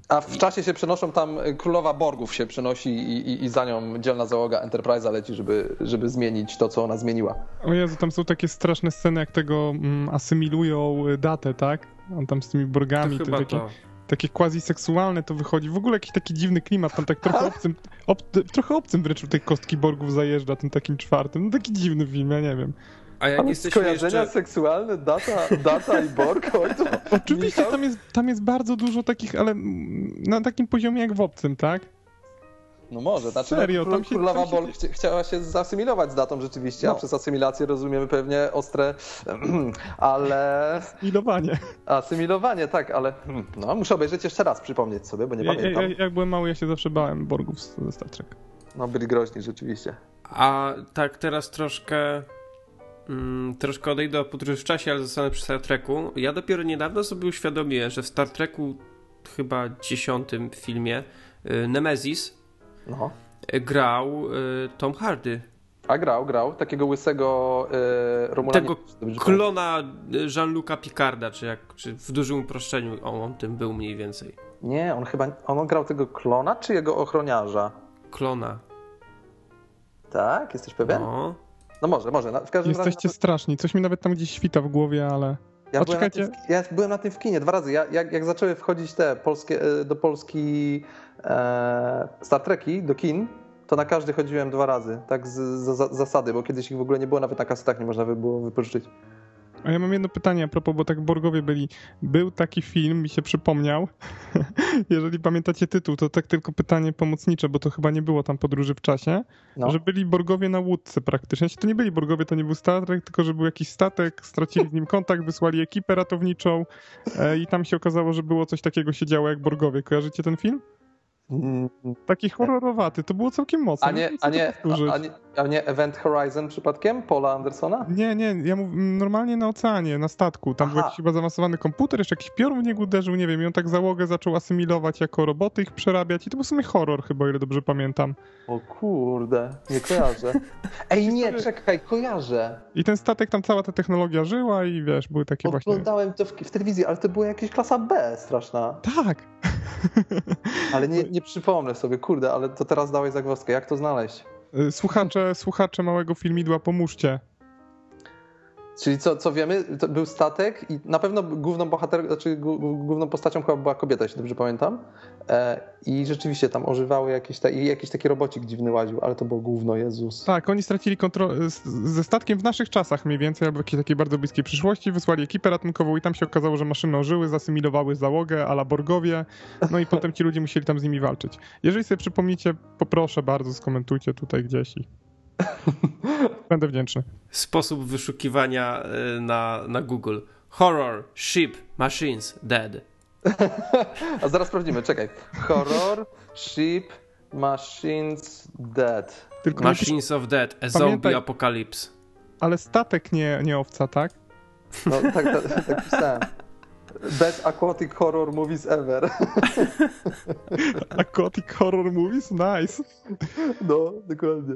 A w czasie się przenoszą tam, y, królowa Borgów się przenosi i, i, i za nią dzielna załoga Enterprise'a leci, żeby, żeby zmienić to, co ona zmieniła. O Jezu, tam są takie straszne sceny, jak tego mm, asymilują y, datę, tak? On tam z tymi Borgami, to, to takie, to. takie quasi-seksualne to wychodzi. W ogóle jakiś taki dziwny klimat, tam tak trochę obcym, ob, trochę obcym wręcz tej kostki Borgów zajeżdża tym takim czwartym. No taki dziwny film, ja nie wiem. A jak Ale skojarzenia jeszcze... seksualne, data, data i Borg? Oj, to... Oczywiście tam jest, tam jest bardzo dużo takich, ale na takim poziomie jak w obcym, tak? No może, znaczy no, Serio, no, król, się, królowa się... Borg chciała się zasymilować z datą rzeczywiście, no. a przez asymilację rozumiemy pewnie ostre, ale... Asymilowanie. Asymilowanie, tak, ale no, muszę obejrzeć jeszcze raz, przypomnieć sobie, bo nie ja, pamiętam. Ja, jak byłem mały, ja się zawsze bałem Borgów ze Star Trek. No, byli groźni rzeczywiście. A tak teraz troszkę mm, troszkę odejdę od podróży w czasie, ale zostanę przy Star Treku. Ja dopiero niedawno sobie uświadomiłem, że w Star Treku chyba dziesiątym filmie y, Nemesis no. Y, grał y, Tom Hardy. A grał, grał. Takiego łysego y, Romulana. Tego klona Jean-Luc'a Picarda, czy, jak, czy w dużym uproszczeniu on, on tym był mniej więcej. Nie, on chyba, on grał tego klona, czy jego ochroniarza? Klona. Tak? Jesteś pewien? No. No może, może. W każdym Jesteście razie... straszni. Coś mi nawet tam gdzieś świta w głowie, ale... Ja byłem, tym, ja byłem, na tym w kinie dwa razy. Ja, jak, jak zaczęły wchodzić te polskie, e, do Polski e, Star Treki, do kin, to na każdy chodziłem dwa razy. Tak z, z, z, zasady, bo kiedyś ich w ogóle nie było, nawet na kasetach nie można by było wypożyczyć. A ja mam jedno pytanie a propos, bo tak Borgowie byli. Był taki film, mi się przypomniał, jeżeli pamiętacie tytuł, to tak tylko pytanie pomocnicze, bo to chyba nie było tam podróży w czasie, No. że byli Borgowie na łódce praktycznie. Znaczy, To nie byli Borgowie, to nie był statek, tylko że był jakiś statek, stracili z nim kontakt, wysłali ekipę ratowniczą e, i tam się okazało, że było coś takiego się działo jak Borgowie. Kojarzycie ten film? Mm, Taki horrorowaty, to było całkiem mocne. A nie, wiem, a nie, a, a nie, a nie Event Horizon przypadkiem? Paula Andersona? Nie, nie, ja mówię normalnie na oceanie, na statku. Tam był Aha. jakiś chyba zaawansowany komputer, jeszcze jakiś piorun w niego uderzył, nie wiem, i on tak załogę zaczął asymilować jako roboty, ich przerabiać i to był w sumie horror chyba, ile dobrze pamiętam. O kurde, nie kojarzę. Ej, nie, czekaj, kojarzę. I ten statek, tam cała ta technologia żyła i wiesz, były takie właśnie... Oglądałem to w, w telewizji, ale to była jakaś klasa B straszna. Tak! Ale nie, nie przypomnę sobie, kurde, ale to teraz dałeś zagwozdkę. Jak to znaleźć? Słuchacze, słuchacze małego filmidła, pomóżcie. Czyli co, co wiemy, był statek i na pewno główną bohater, znaczy główną postacią chyba była kobieta, jeśli dobrze pamiętam. E, I rzeczywiście tam ożywały jakieś, ta, jakiś taki robocik dziwny łaził, ale to było gówno, Jezus. Tak, oni stracili kontrolę ze statkiem w naszych czasach mniej więcej, albo jakiejś takiej bardzo bliskiej przyszłości, wysłali ekipę ratunkową i tam się okazało, że maszyny ożyły, zasymilowały załogę, ala Borgowie, no i potem ci ludzie musieli tam z nimi walczyć. Jeżeli sobie przypomnicie, poproszę bardzo, skomentujcie tutaj gdzieś i będę wdzięczny. Sposób wyszukiwania y, na, na Google. Horror, ship, machines, dead. A zaraz sprawdzimy, czekaj. Horror, ship, machines, dead. Tylko Machines of dead, a Pamiętaj- zombie apocalypse. ale statek nie, nie owca, tak? No tak, tak, tak pisałem. Best aquatic horror movies ever. Aquatic Horror Movies? Nice. No, dokładnie.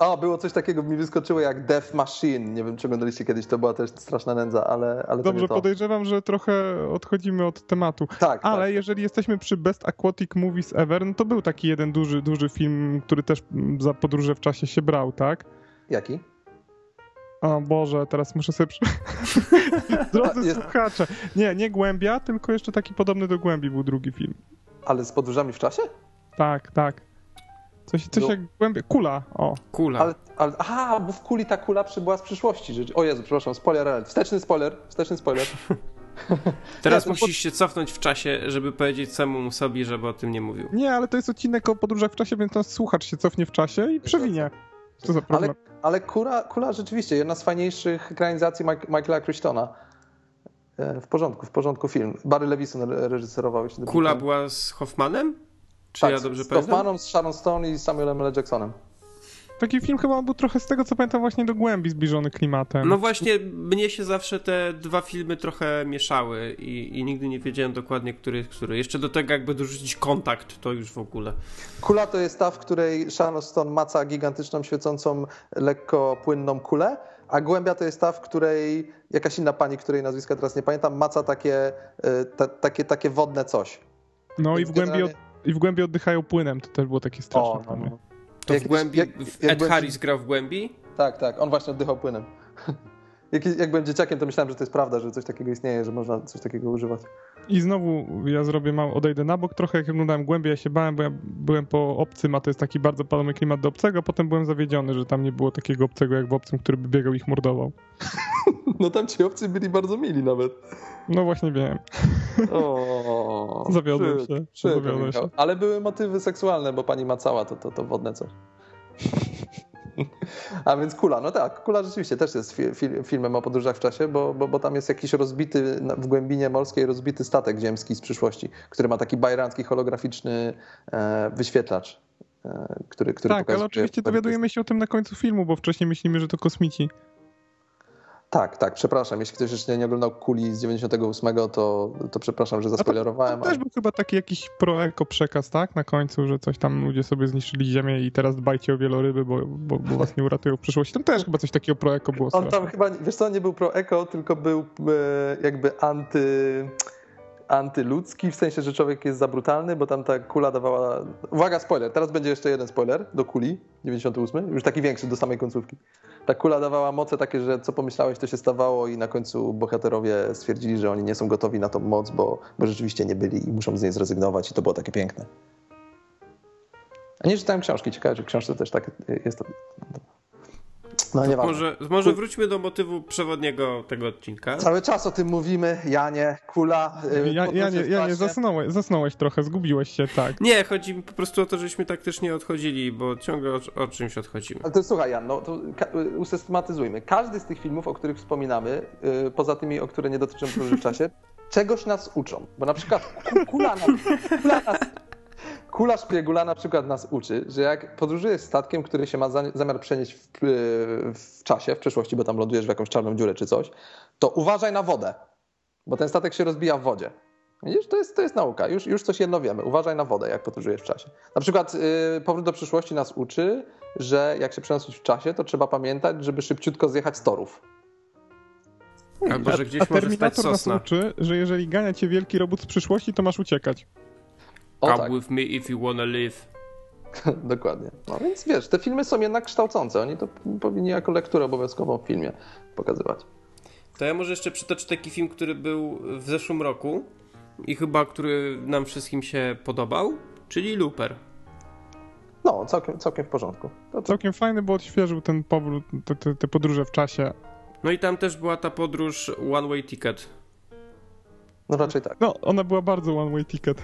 A, było coś takiego, mi wyskoczyło jak Death Machine. Nie wiem, czy oglądaliście kiedyś, to była też straszna nędza, ale, ale Dobrze, to. podejrzewam, że trochę odchodzimy od tematu. Tak, Ale tak. jeżeli jesteśmy przy Best Aquatic Movies Ever, no to był taki jeden duży, duży film, który też za podróże w czasie się brał, tak? Jaki? O Boże, teraz muszę sobie... Przy... Drodzy Jest- słuchacze. Nie, nie Głębia, tylko jeszcze taki podobny do Głębi był drugi film. Ale z podróżami w czasie? Tak, tak. Coś, coś No. jak Głębia... Kula, o. Kula. Ale, ale, aha, bo w kuli ta kula przybyła z przyszłości. Że, o Jezu, przepraszam, spoiler alert. Wsteczny spoiler, wsteczny spoiler. Teraz musisz się cofnąć w czasie, żeby powiedzieć samemu sobie, żeby o tym nie mówił. Nie, ale to jest odcinek o podróżach w czasie, więc nasz słuchacz się cofnie w czasie i przewinie. Co za problem. Ale, ale kula, kula rzeczywiście, jedna z fajniejszych ekranizacji Mike, Michaela Crichtona. E, W porządku, w porządku film. Barry Levison re- reżyserował. jeśli dobrze Kula była z Hoffmanem? Czy tak, ja dobrze z pamiętam? Kaufmanem, z Sharon Stone i Samuelem L. Jacksonem. Taki film chyba był trochę z tego, co pamiętam, właśnie do Głębi zbliżony klimatem. No właśnie, mnie się zawsze te dwa filmy trochę mieszały i, i nigdy nie wiedziałem dokładnie, który jest który. Jeszcze do tego jakby dorzucić kontakt, to już w ogóle. Kula to jest ta, w której Sharon Stone maca gigantyczną, świecącą, lekko płynną kulę, a głębia to jest ta, w której jakaś inna pani, której nazwiska teraz nie pamiętam, maca takie, e, ta, takie, takie wodne coś. No i w, głębi od, generalnie- i w głębi oddychają płynem, to też było takie straszne. O, no, no. To Jak- w głębi, jak- jak Ed byłem- Harris grał w głębi? Tak, tak, on właśnie oddychał płynem. Jak, jak byłem dzieciakiem, to myślałem, że to jest prawda, że coś takiego istnieje, że można coś takiego używać. I znowu ja zrobię mało, odejdę na bok trochę, jak oglądałem głębiej, ja się bałem, bo ja byłem po obcym, a to jest taki bardzo palony klimat do obcego, a potem byłem zawiedziony, że tam nie było takiego obcego jak w obcym, który by biegał i ich mordował. No tam ci obcy byli bardzo mili nawet. No właśnie wiem. O, Zawiodłem się, przykro, zawiodłem się. Ale były motywy seksualne, bo pani macała to, to, to wodne coś. A więc Kula, no tak, Kula rzeczywiście też jest fi, fi, filmem o podróżach w czasie, bo, bo, bo tam jest jakiś rozbity, w głębinie morskiej rozbity statek ziemski z przyszłości, który ma taki bajrancki holograficzny e, wyświetlacz, e, który, który Tak, ale oczywiście dowiadujemy się o tym na końcu filmu, bo wcześniej myślimy, że to kosmici. Tak, tak, przepraszam, jeśli ktoś jeszcze nie oglądał Kuli z 98, to, to przepraszam, że A to, zaspoilerowałem. to też był chyba taki jakiś pro-eko przekaz, tak? Na końcu, że coś tam ludzie sobie zniszczyli ziemię i teraz dbajcie o wieloryby, bo, bo, bo was nie uratują w przyszłości. Tam też chyba coś takiego pro-eko było. On tam chyba, wiesz co, nie był pro-eko, tylko był e, jakby anty, antyludzki, w sensie, że człowiek jest za brutalny, bo tam ta kula dawała... Uwaga, spoiler, teraz będzie jeszcze jeden spoiler do kuli, 98, już taki większy do samej końcówki. Ta kula dawała moce takie, że co pomyślałeś, to się stawało i na końcu bohaterowie stwierdzili, że oni nie są gotowi na tą moc, bo, bo rzeczywiście nie byli i muszą z niej zrezygnować i to było takie piękne. A nie czytałem książki, ciekawe, czy w książce też tak jest. No nie może, może wróćmy do motywu przewodniego tego odcinka. Cały czas o tym mówimy, Janie, kula. Yy, ja, Janie, Janie zasnąłeś, zasnąłeś trochę, zgubiłeś się, tak. Nie, chodzi mi po prostu o to, żeśmy tak też nie odchodzili, bo ciągle o, o czymś odchodzimy. Ale to słuchaj, Jan, no to usystematyzujmy. Każdy z tych filmów, o których wspominamy, yy, poza tymi, o które nie dotyczą w czasie, czegoś nas uczą. Bo na przykład kula nas, kula nas Kula szpiegula na przykład nas uczy, że jak podróżujesz statkiem, który się ma zamiar przenieść w, w, czasie, w przeszłości, bo tam lądujesz w jakąś czarną dziurę czy coś, to uważaj na wodę, bo ten statek się rozbija w wodzie. Widzisz, to jest, to jest nauka. Już, już coś jedno wiemy. Uważaj na wodę, jak podróżujesz w czasie. Na przykład yy, powrót do przyszłości nas uczy, że jak się przenosić w czasie, to trzeba pamiętać, żeby szybciutko zjechać z torów. Albo, że gdzieś a, a Terminator nas uczy, że jeżeli gania cię wielki robot z przyszłości, to masz uciekać. O, Come tak. with me if you wanna live. Dokładnie. No więc wiesz, te filmy są jednak kształcące. Oni to powinni jako lekturę obowiązkową w filmie pokazywać. To ja może jeszcze przytoczę taki film, który był w zeszłym roku i chyba który nam wszystkim się podobał, czyli Looper. No, całkiem, całkiem w porządku. To, to... Całkiem fajny, bo odświeżył ten powrót, te, te, te podróże w czasie. No i tam też była ta podróż One Way Ticket. No raczej tak. No, ona była bardzo one way ticket.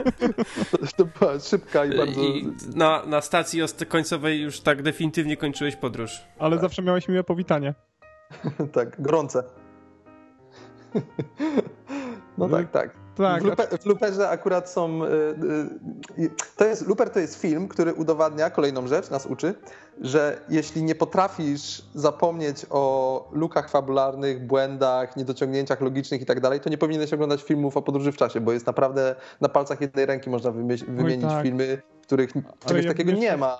to była szybka i bardzo... I na, na stacji końcowej już tak definitywnie kończyłeś podróż. Ale tak. zawsze miałeś miłe powitanie. tak, gorące. no tak, tak. Tak. W, Luper, w Luperze akurat są. Y, y, to jest, Luper to jest film, który udowadnia kolejną rzecz, nas uczy, że jeśli nie potrafisz zapomnieć o lukach fabularnych, błędach, niedociągnięciach logicznych i tak dalej, to nie powinieneś oglądać filmów o podróży w czasie, bo jest naprawdę na palcach jednej ręki można wymienić tak. filmy, w których czegoś takiego nie ma.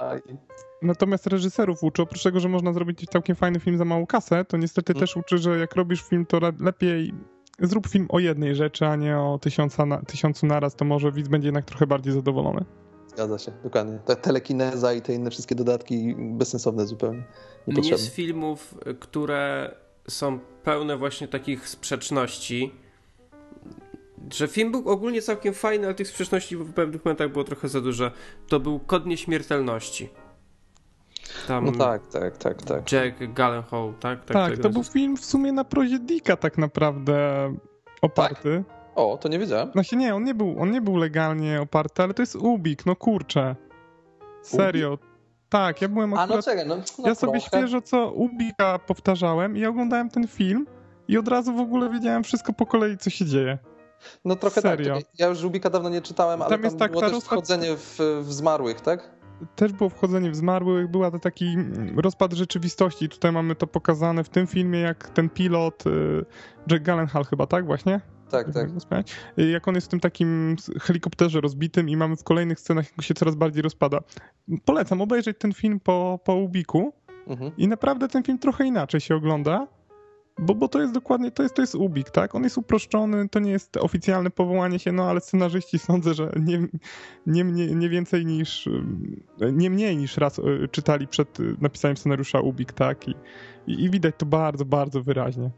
Natomiast reżyserów uczy, oprócz tego, że można zrobić całkiem fajny film za małą kasę, to niestety hmm. też uczy, że jak robisz film, to lepiej zrób film o jednej rzeczy, a nie o tysiąca na, tysiącu naraz, to może widz będzie jednak trochę bardziej zadowolony. Zgadza się, dokładnie. Ta telekineza i te inne wszystkie dodatki bezsensowne zupełnie. Mnie z filmów, które są pełne właśnie takich sprzeczności, że film był ogólnie całkiem fajny, ale tych sprzeczności w pewnych momentach było trochę za dużo. To był Kod Nieśmiertelności. Tam no tak, tak, tak, tak. Jack Gallenhall, tak? Tak, tak to był film w sumie na prozie Dicka tak naprawdę oparty. Tak. O, to nie wiedziałem. Znaczy nie, on nie był, on nie był legalnie oparty, ale to jest Ubik, no kurczę. Serio. Ubik? Tak, ja byłem akurat... A no czekaj, no, no Ja sobie świeżo co Ubika powtarzałem i oglądałem ten film i od razu w ogóle wiedziałem wszystko po kolei, co się dzieje. No trochę tak, Serio. tak. Ja już Ubika dawno nie czytałem, ale tam, tam jest tak, było też rozpad... wchodzenie w, w zmarłych, tak? Też było wchodzenie w zmarłych, była to taki rozpad rzeczywistości. Tutaj mamy to pokazane w tym filmie, jak ten pilot, y, Jack Gallenhall chyba, tak właśnie? Tak, tak. Jak on jest w tym takim helikopterze rozbitym i mamy w kolejnych scenach, jak się coraz bardziej rozpada. Polecam obejrzeć ten film po, po Ubiku mhm. i naprawdę ten film trochę inaczej się ogląda. Bo, bo to jest dokładnie, to jest, to jest Ubik, tak? On jest uproszczony, to nie jest oficjalne powołanie się, no ale scenarzyści sądzę, że nie, nie, nie, nie więcej niż, nie mniej niż raz e, czytali przed napisaniem scenariusza Ubik, tak? I, i, i widać to bardzo, bardzo wyraźnie.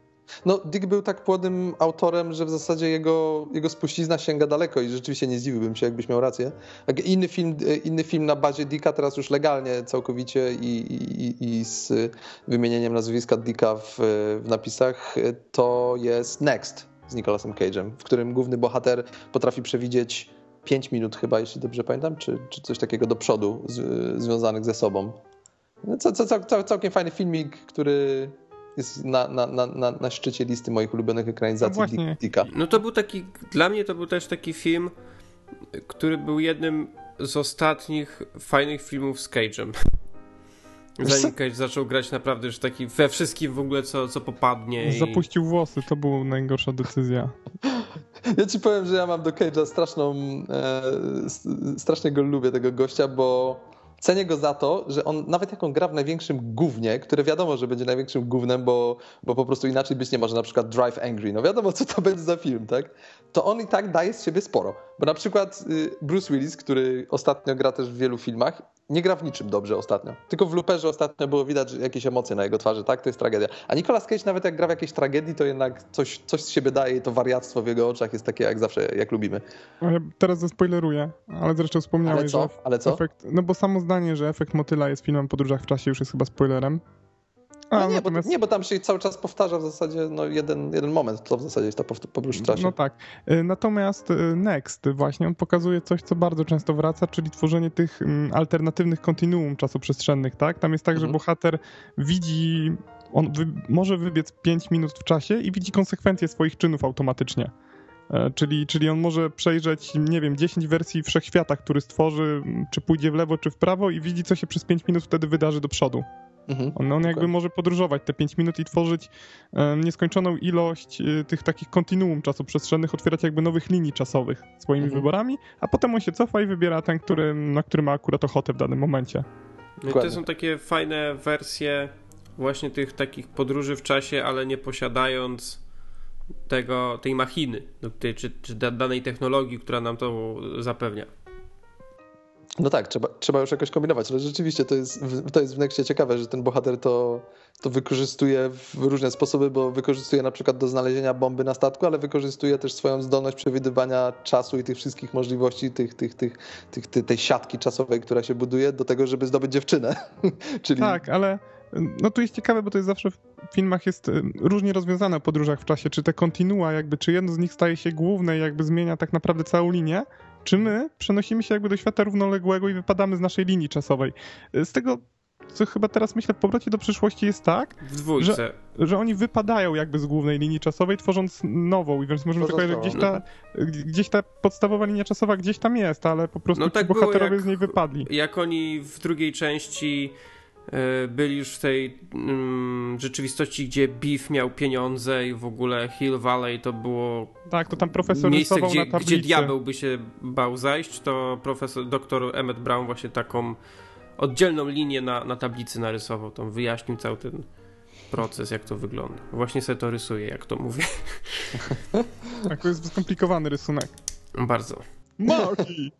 No, Dick był tak płodnym autorem, że w zasadzie jego, jego spuścizna sięga daleko i rzeczywiście nie zdziwiłbym się, jakbyś miał rację. Inny film, inny film na bazie Dicka, teraz już legalnie całkowicie i, i, i z wymienieniem nazwiska Dicka w, w napisach, to jest Next z Nicolasem Cage'em, w którym główny bohater potrafi przewidzieć 5 minut chyba, jeśli dobrze pamiętam, czy, czy coś takiego do przodu z, związanych ze sobą. No, cał, cał, całkiem fajny filmik, który jest na, na, na, na szczycie listy moich ulubionych ekranizacji no Dicka. No to był taki, dla mnie to był też taki film, który był jednym z ostatnich fajnych filmów z Cage'em. Zanim Cage zaczął grać naprawdę już taki we wszystkim w ogóle, co, co popadnie. Zapuścił i... włosy, to była najgorsza decyzja. Ja ci powiem, że ja mam do Cage'a straszną, e, strasznie go lubię, tego gościa, bo Cenię go za to, że on nawet jak on gra w największym gównie, które wiadomo, że będzie największym gównem, bo, bo po prostu inaczej być nie może, na przykład Drive Angry, no wiadomo co to będzie za film, tak? To on i tak daje z siebie sporo. Bo na przykład y, Bruce Willis, który ostatnio gra też w wielu filmach nie gra w niczym dobrze ostatnio. Tylko w Luperze ostatnio było widać jakieś emocje na jego twarzy, tak? To jest tragedia. A Nicolas Cage nawet jak gra w jakiejś tragedii, to jednak coś, coś z siebie daje i to wariactwo w jego oczach jest takie jak zawsze, jak lubimy. Teraz zaspoileruję, ale zresztą wspomniałeś, Ale co? że Ale co? efekt, no bo samo zdanie, że efekt motyla jest filmem podróżach w czasie już jest chyba spoilerem. No nie, natomiast- bo, nie, bo tam się cały czas powtarza w zasadzie no, jeden, jeden moment, to w zasadzie jest powt- podróż w czasie. No tak. Y, Natomiast y, Next właśnie on pokazuje coś, co bardzo często wraca, czyli tworzenie tych mm, alternatywnych kontinuum czasoprzestrzennych, tak? Tam jest tak, że Mhm. bohater widzi, on wy, może wybiec 5 minut w czasie i widzi konsekwencje swoich czynów automatycznie. E, Czyli, czyli on może przejrzeć, nie wiem, 10 wersji wszechświata, który stworzy, czy pójdzie w lewo, czy w prawo i widzi, co się przez 5 minut wtedy wydarzy do przodu. Mhm. On, on jakby może podróżować te 5 minut i tworzyć nieskończoną ilość y, tych takich kontinuum czasoprzestrzennych, otwierać jakby nowych linii czasowych swoimi Mhm. wyborami, a potem on się cofa i wybiera ten, który, na który ma akurat ochotę w danym momencie. No i to są takie fajne wersje właśnie tych takich podróży w czasie, ale nie posiadając tego, tej machiny, no, tej, czy, czy da- danej technologii, która nam to zapewnia. No tak, trzeba, trzeba już jakoś kombinować, ale rzeczywiście to jest, to jest w Nexcie ciekawe, że ten bohater to, to wykorzystuje w różne sposoby, bo wykorzystuje na przykład do znalezienia bomby na statku, ale wykorzystuje też swoją zdolność przewidywania czasu i tych wszystkich możliwości, tych, tych, tych, tych, tej- tej siatki czasowej, która się buduje do tego, żeby zdobyć dziewczynę. Czyli Tak, ale no tu jest ciekawe, bo to jest zawsze w filmach jest y, różnie rozwiązane o podróżach w czasie, czy te kontinua jakby, czy jedno z nich staje się główne i jakby zmienia tak naprawdę całą linię, czy my przenosimy się jakby do świata równoległego i wypadamy z naszej linii czasowej. Z tego, co chyba teraz myślę w powrocie do przyszłości jest tak, W dwójce. że oni wypadają jakby z głównej linii czasowej, tworząc nową, i więc możemy tylko powiedzieć, że gdzieś ta, gdzieś ta podstawowa linia czasowa gdzieś tam jest, ale po prostu No tak bohaterowie jak- z niej wypadli. Jak oni w drugiej części byli już w tej mm, rzeczywistości, gdzie Beef miał pieniądze i w ogóle Hill Valley to było Tak, to tam profesor miejsce, gdzie, gdzie diabeł by się bał zajść, to profesor, doktor Emmett Brown właśnie taką oddzielną linię na, na tablicy narysował, tam wyjaśnił cały ten proces, jak to wygląda. Właśnie sobie to rysuję, jak to mówię. Tak, to jest skomplikowany rysunek. Bardzo. Maki!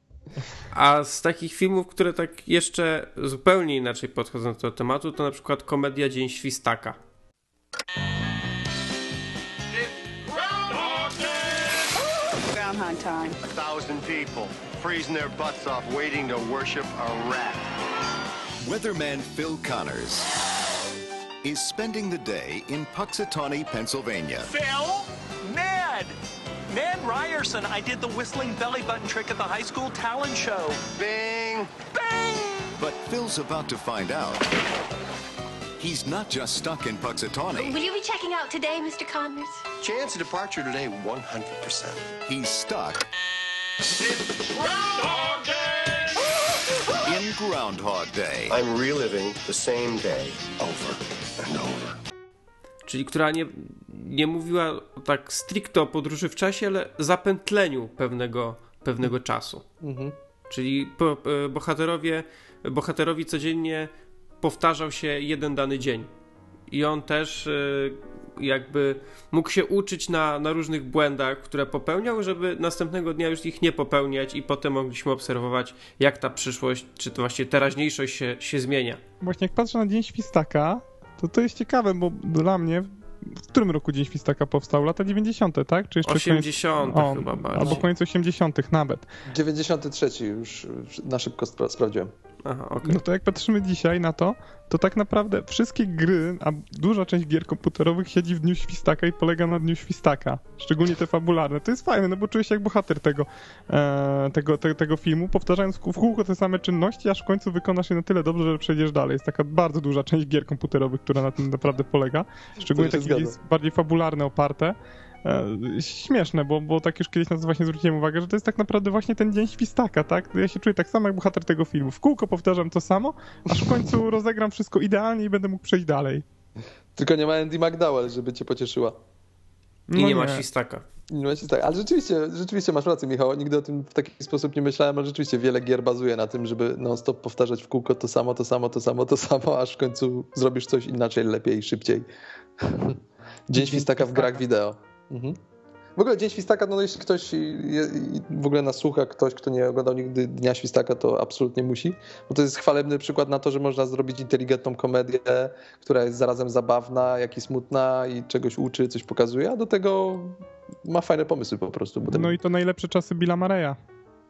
A z takich filmów, które tak jeszcze zupełnie inaczej podchodzą do tego tematu, to na przykład komedia Dzień Świstaka. Groundhog time. A thousand people freezing their butts off waiting to worship a rat. Weatherman Phil Connors is spending the day in Puxatawney, Pennsylvania. Phil? Ned! Ned Ryerson, I did the whistling belly button trick at the high school talent show. Bing! Bang! But Phil's about to find out he's not just stuck in Puxatawney, Will you be checking out today, Mr. Connors? Chance of departure today 100%. he's stuck in Groundhog Day. I'm reliving the same day over and over. Czyli która nie, nie mówiła tak stricte o podróży w czasie, ale zapętleniu pewnego, pewnego czasu. Czyli po, e, bohaterowie, bohaterowi codziennie powtarzał się jeden dany dzień. I on też e, jakby mógł się uczyć na, na różnych błędach, które popełniał, żeby następnego dnia już ich nie popełniać i potem mogliśmy obserwować, jak ta przyszłość, czy to właśnie teraźniejszość się, się zmienia. Właśnie jak patrzę na Dzień Świstaka, to to jest ciekawe, bo dla mnie, w którym roku Dzień Świstaka powstał? Lata 90., tak? Czy jeszcze 80 koniec... chyba bardziej. Albo koniec 80. nawet. 93 już na szybko spra- sprawdziłem. Aha, okej. No to jak patrzymy dzisiaj na to, to tak naprawdę wszystkie gry, a duża część gier komputerowych siedzi w Dniu Świstaka i polega na Dniu Świstaka. Szczególnie te fabularne. To jest fajne, no bo czuję się jak bohater tego, e, tego, te, tego filmu, powtarzając w kółko te same czynności, aż w końcu wykonasz je na tyle dobrze, że przejdziesz dalej. Jest taka bardzo duża część gier komputerowych, która na tym naprawdę polega. Szczególnie takie bardziej fabularne, oparte. E, śmieszne, bo, bo tak już kiedyś na to właśnie zwróciłem uwagę, że to jest tak naprawdę właśnie ten dzień świstaka, tak? Ja się czuję tak samo jak bohater tego filmu. W kółko powtarzam to samo, aż w końcu rozegram wszystko idealnie i będę mógł przejść dalej. Tylko nie ma Andy McDowell, żeby cię pocieszyła. I No nie ma świstaka. Nie ma się tak, ale rzeczywiście, rzeczywiście masz rację, Michał. Nigdy o tym w taki sposób nie myślałem, ale rzeczywiście wiele gier bazuje na tym, żeby non-stop powtarzać w kółko to samo, to samo, to samo, to samo, aż w końcu zrobisz coś inaczej, lepiej, szybciej. Dzień świstaka w grach wideo. Mhm. W ogóle Dzień Świstaka, no jeśli ktoś je, w ogóle nas słucha, ktoś, kto nie oglądał nigdy Dnia Świstaka, to absolutnie musi, bo to jest chwalebny przykład na to, że można zrobić inteligentną komedię, która jest zarazem zabawna, jak i smutna i czegoś uczy, coś pokazuje, a do tego ma fajne pomysły po prostu. Bo ten... No i to najlepsze czasy Billa Mareya.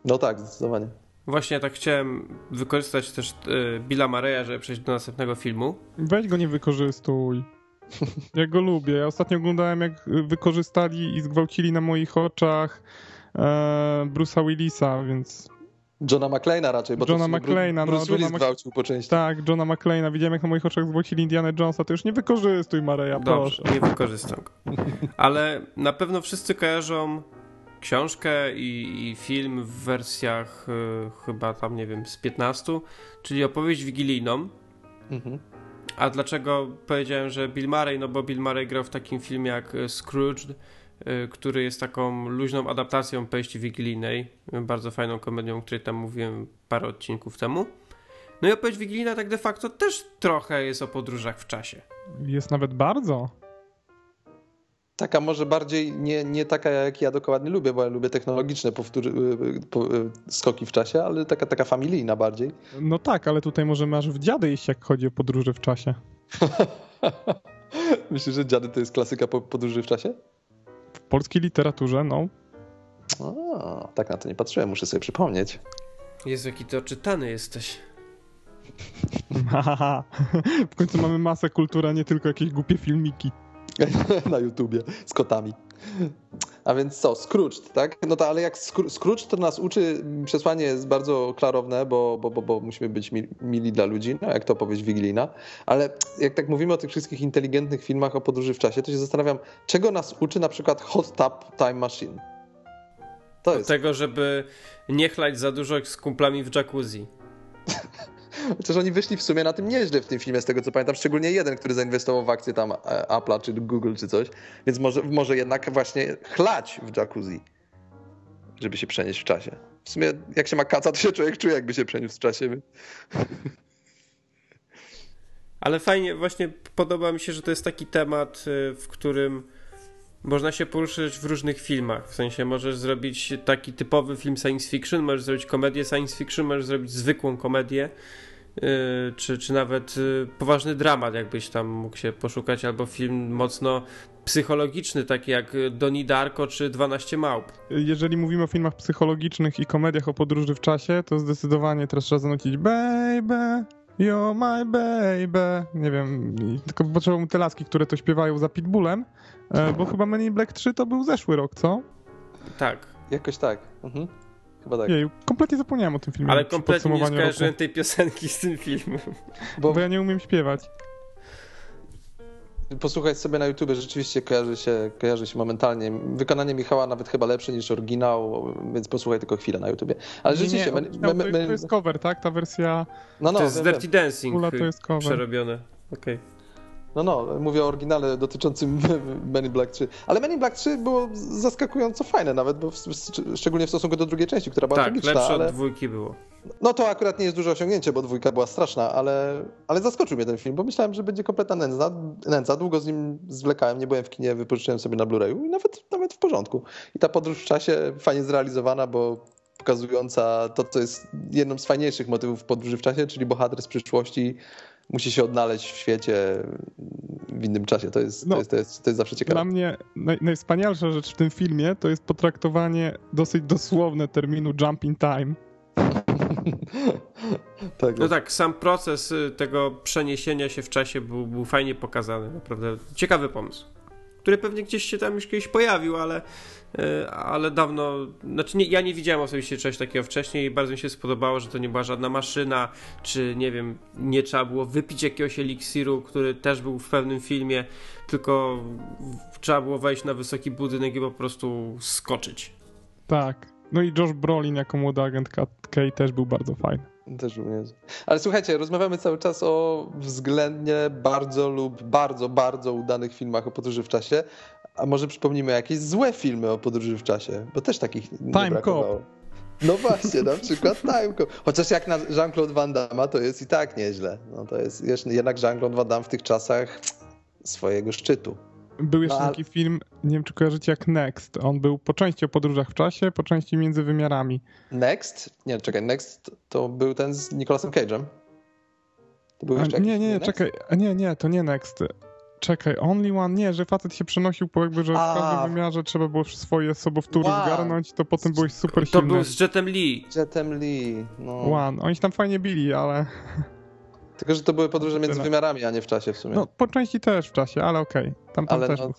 No tak, zdecydowanie. Właśnie tak chciałem wykorzystać też y, Billa Mareya, żeby przejść do następnego filmu. Weź go nie wykorzystuj. Ja go lubię. Ja ostatnio oglądałem, jak wykorzystali i zgwałcili na moich oczach e, Bruce'a Willisa, więc... Johna McClane'a raczej, bo Johna to McClane'a, Bruce no, Willis Johna gwałcił po części. Tak, Johna McClane'a. Widziałem, jak na moich oczach zgwałcili Indiana Jonesa. To już nie wykorzystuj Dobrze, proszę. nie wykorzystam go. Ale na pewno wszyscy kojarzą książkę i, i film w wersjach y, chyba tam, nie wiem, z 15, czyli opowieść wigilijną. Mhm. A dlaczego powiedziałem, że Bill Murray? No bo Bill Murray grał w takim filmie jak y, Scrooge, y, który jest taką luźną adaptacją opowieści wigilijnej, bardzo fajną komedią, o której tam mówiłem parę odcinków temu. No i opowieść wigilijna tak de facto też trochę jest o podróżach w czasie. Jest nawet bardzo. Taka może bardziej nie, nie taka, jak ja dokładnie lubię, bo ja lubię technologiczne powtór, y, po, y, skoki w czasie, ale taka, taka familijna bardziej. No tak, ale tutaj możemy aż w dziady iść, jak chodzi o podróże w czasie. Myślisz, że dziady to jest klasyka po, podróży w czasie? W polskiej literaturze, no. A, tak na to nie patrzyłem, muszę sobie przypomnieć. Jezu, jaki ty oczytany jesteś. Haha. w końcu mamy masę kultury, a nie tylko jakieś głupie filmiki. na YouTubie z kotami. A więc co, Scrooge, tak? No to ale jak Scroo- Scrooge to nas uczy, przesłanie jest bardzo klarowne, bo, bo, bo, bo musimy być mili, mili dla ludzi, no jak to opowieść wigilijna, ale jak tak mówimy o tych wszystkich inteligentnych filmach o podróży w czasie, to się zastanawiam, czego nas uczy na przykład Hot Tub Time Machine? To jest. Tego, żeby nie chlać za dużo z kumplami w jacuzzi. Chociaż oni wyszli w sumie na tym nieźle w tym filmie, z tego co pamiętam, szczególnie jeden, który zainwestował w akcję tam e, Apple'a czy Google czy coś, więc może, może jednak właśnie chlać w jacuzzi, żeby się przenieść w czasie. W sumie jak się ma kaca, to się człowiek czuje, jakby się przeniósł w czasie. Ale fajnie, właśnie podoba mi się, że to jest taki temat, y, w którym można się poruszyć w różnych filmach. W sensie możesz zrobić taki typowy film science fiction, możesz zrobić komedię science fiction, możesz zrobić zwykłą komedię, yy, czy, czy nawet yy, poważny dramat, jakbyś tam mógł się poszukać, albo film mocno psychologiczny, taki jak Doni Darko czy 12 Małp. Jeżeli mówimy o filmach psychologicznych i komediach o podróży w czasie, to zdecydowanie teraz trzeba zanucić Baby, you're my baby. Nie wiem, tylko potrzeba mu te laski, które to śpiewają za Pitbullem, bo chyba Men in Black 3 to był zeszły rok, co? Tak, Jakoś tak. Mhm. Chyba tak. Jeju, kompletnie zapomniałem o tym filmie. ale kompletnie nie skojarzyłem roku, tej piosenki z tym filmem. Bo Bo ja nie umiem śpiewać. posłuchać sobie na YouTube rzeczywiście kojarzy się, kojarzy się momentalnie. Wykonanie Michała nawet chyba lepsze niż oryginał, więc posłuchaj tylko chwilę na YouTubie. Ale Nie, nie, rzeczywiście... on men- śmiał, men- to, jest, men- to jest cover, tak? Ta wersja... no, no, to jest Dirty. Dancing to jest cover. przerobione. Okej. No, no, mówię o oryginale dotyczącym Men in Black 3. Ale Men in Black 3 było zaskakująco fajne nawet, bo w, szczególnie w stosunku do drugiej części, która była Tak, tragiczna, lepsze ale... od dwójki było. No to akurat nie jest duże osiągnięcie, bo dwójka była straszna, ale, ale zaskoczył mnie ten film, bo myślałem, że będzie kompletna nędza. nędza. Długo z nim zwlekałem, nie byłem w kinie, wypożyczyłem sobie na Blu-rayu i nawet, nawet w porządku. I ta podróż w czasie fajnie zrealizowana, bo pokazująca to, co jest jedną z fajniejszych motywów podróży w czasie, czyli bohater z przyszłości musi się odnaleźć w świecie w innym czasie. To jest, No. to jest, to jest, to jest zawsze ciekawe. Dla mnie naj, najwspanialsza rzecz w tym filmie to jest potraktowanie dosyć dosłowne terminu jump in time. tak, No tak, sam proces y, tego przeniesienia się w czasie był, był fajnie pokazany, naprawdę ciekawy pomysł. Który pewnie gdzieś się tam już kiedyś pojawił, ale, ale dawno. Znaczy, nie, ja nie widziałem osobiście czegoś takiego wcześniej i bardzo mi się spodobało, że to nie była żadna maszyna, czy nie wiem, nie trzeba było wypić jakiegoś eliksiru, który też był w pewnym filmie, tylko trzeba było wejść na wysoki budynek i po prostu skoczyć. Tak. No i Josh Brolin jako młody agent Kay też był bardzo fajny. Też był niezły. Ale słuchajcie, rozmawiamy cały czas o względnie bardzo lub bardzo, bardzo udanych filmach o podróży w czasie. A może przypomnimy jakieś złe filmy o podróży w czasie, bo też takich nie Time brakowało. No właśnie, na przykład Time Cop. Chociaż jak na Jean-Claude Van Damme to jest i tak nieźle. No to jest jednak Jean-Claude Van Damme w tych czasach swojego szczytu. Był jeszcze No, ale- taki film, nie wiem czy kojarzycie jak Next. On był po części o podróżach w czasie, po części między wymiarami. Next? Nie, czekaj, Next to był ten z Nicolasem Cage'em. To był A, jeszcze nie, jakiś nie, nie, Next? czekaj, a nie, nie, to nie Next. Czekaj, Only One, nie, że facet się przenosił po jakby, że w A. każdym wymiarze trzeba było swoje sobowtóry Wow. zgarnąć, to potem byłeś super To silny. był z Jetem Lee. Jetem Lee. No. One. Oni się tam fajnie bili, ale Tylko, że to były podróże między wymiarami, a nie w czasie w sumie. no po części też w czasie, ale okej. Tam, tam Ale też no-.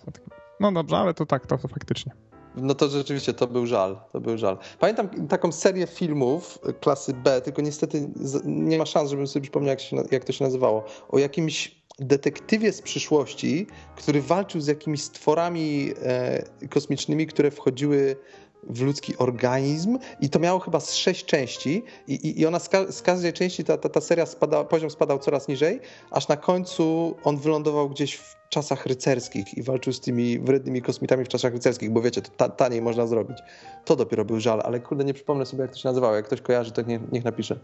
No dobrze, ale to tak, to, to faktycznie. No to rzeczywiście to był żal, to był żal. Pamiętam taką serię filmów klasy B, tylko niestety nie ma szans, żebym sobie przypomniał, jak, się, jak to się nazywało. O jakimś detektywie z przyszłości, który walczył z jakimiś stworami e, kosmicznymi, które wchodziły w ludzki organizm i to miało chyba z sześć części i, i, i ona z, ka- z każdej części ta, ta, ta seria poziom spadał coraz niżej, aż na końcu on wylądował gdzieś w czasach rycerskich i walczył z tymi wrednymi kosmitami w czasach rycerskich, bo wiecie, to ta, taniej można zrobić. To dopiero był żal, ale kurde nie przypomnę sobie jak to się nazywało, jak ktoś kojarzy, to niech, niech napisze.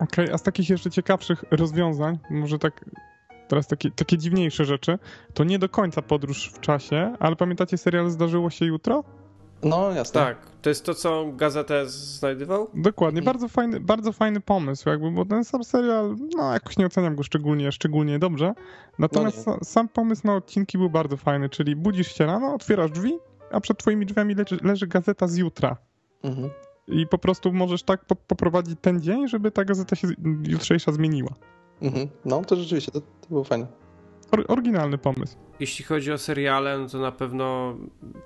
Okej, a z takich jeszcze ciekawszych rozwiązań, może tak teraz takie, takie dziwniejsze rzeczy, to nie do końca podróż w czasie, ale pamiętacie serial Zdarzyło się jutro? No jasne. Tak, to jest to, co gazetę znajdował? Dokładnie, bardzo fajny, bardzo fajny pomysł, jakby, bo ten sam serial, no jakoś nie oceniam go szczególnie, szczególnie dobrze. Natomiast No sa- sam pomysł na odcinki był bardzo fajny, czyli budzisz się rano, otwierasz drzwi, a przed twoimi drzwiami leży, leży gazeta z jutra. Mhm. I po prostu możesz tak po, poprowadzić ten dzień, żeby ta gazeta się jutrzejsza zmieniła. Mhm. No to rzeczywiście, to, to było fajne. Or, oryginalny pomysł. Jeśli chodzi o seriale, no to na pewno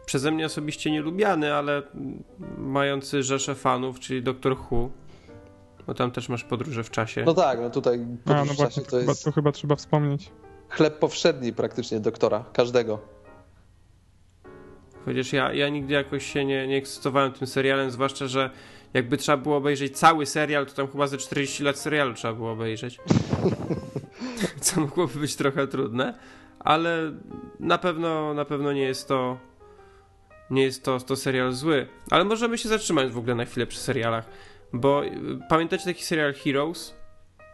przeze mnie osobiście nielubiany, ale mający rzeszę fanów, czyli Doctor Who. Bo tam też masz podróże w czasie. No tak, no tutaj A, podróż no w właśnie, czasie to, to chyba, jest to chyba trzeba wspomnieć. chleb powszedni praktycznie doktora, każdego. Chociaż ja, ja nigdy jakoś się nie, nie ekscytowałem tym serialem, zwłaszcza, że jakby trzeba było obejrzeć cały serial, to tam chyba ze 40 lat serialu trzeba było obejrzeć. Co mogłoby być trochę trudne, ale na pewno, na pewno nie jest to nie jest to, to serial zły. Ale możemy się zatrzymać w ogóle na chwilę przy serialach, bo y, pamiętacie taki serial Heroes?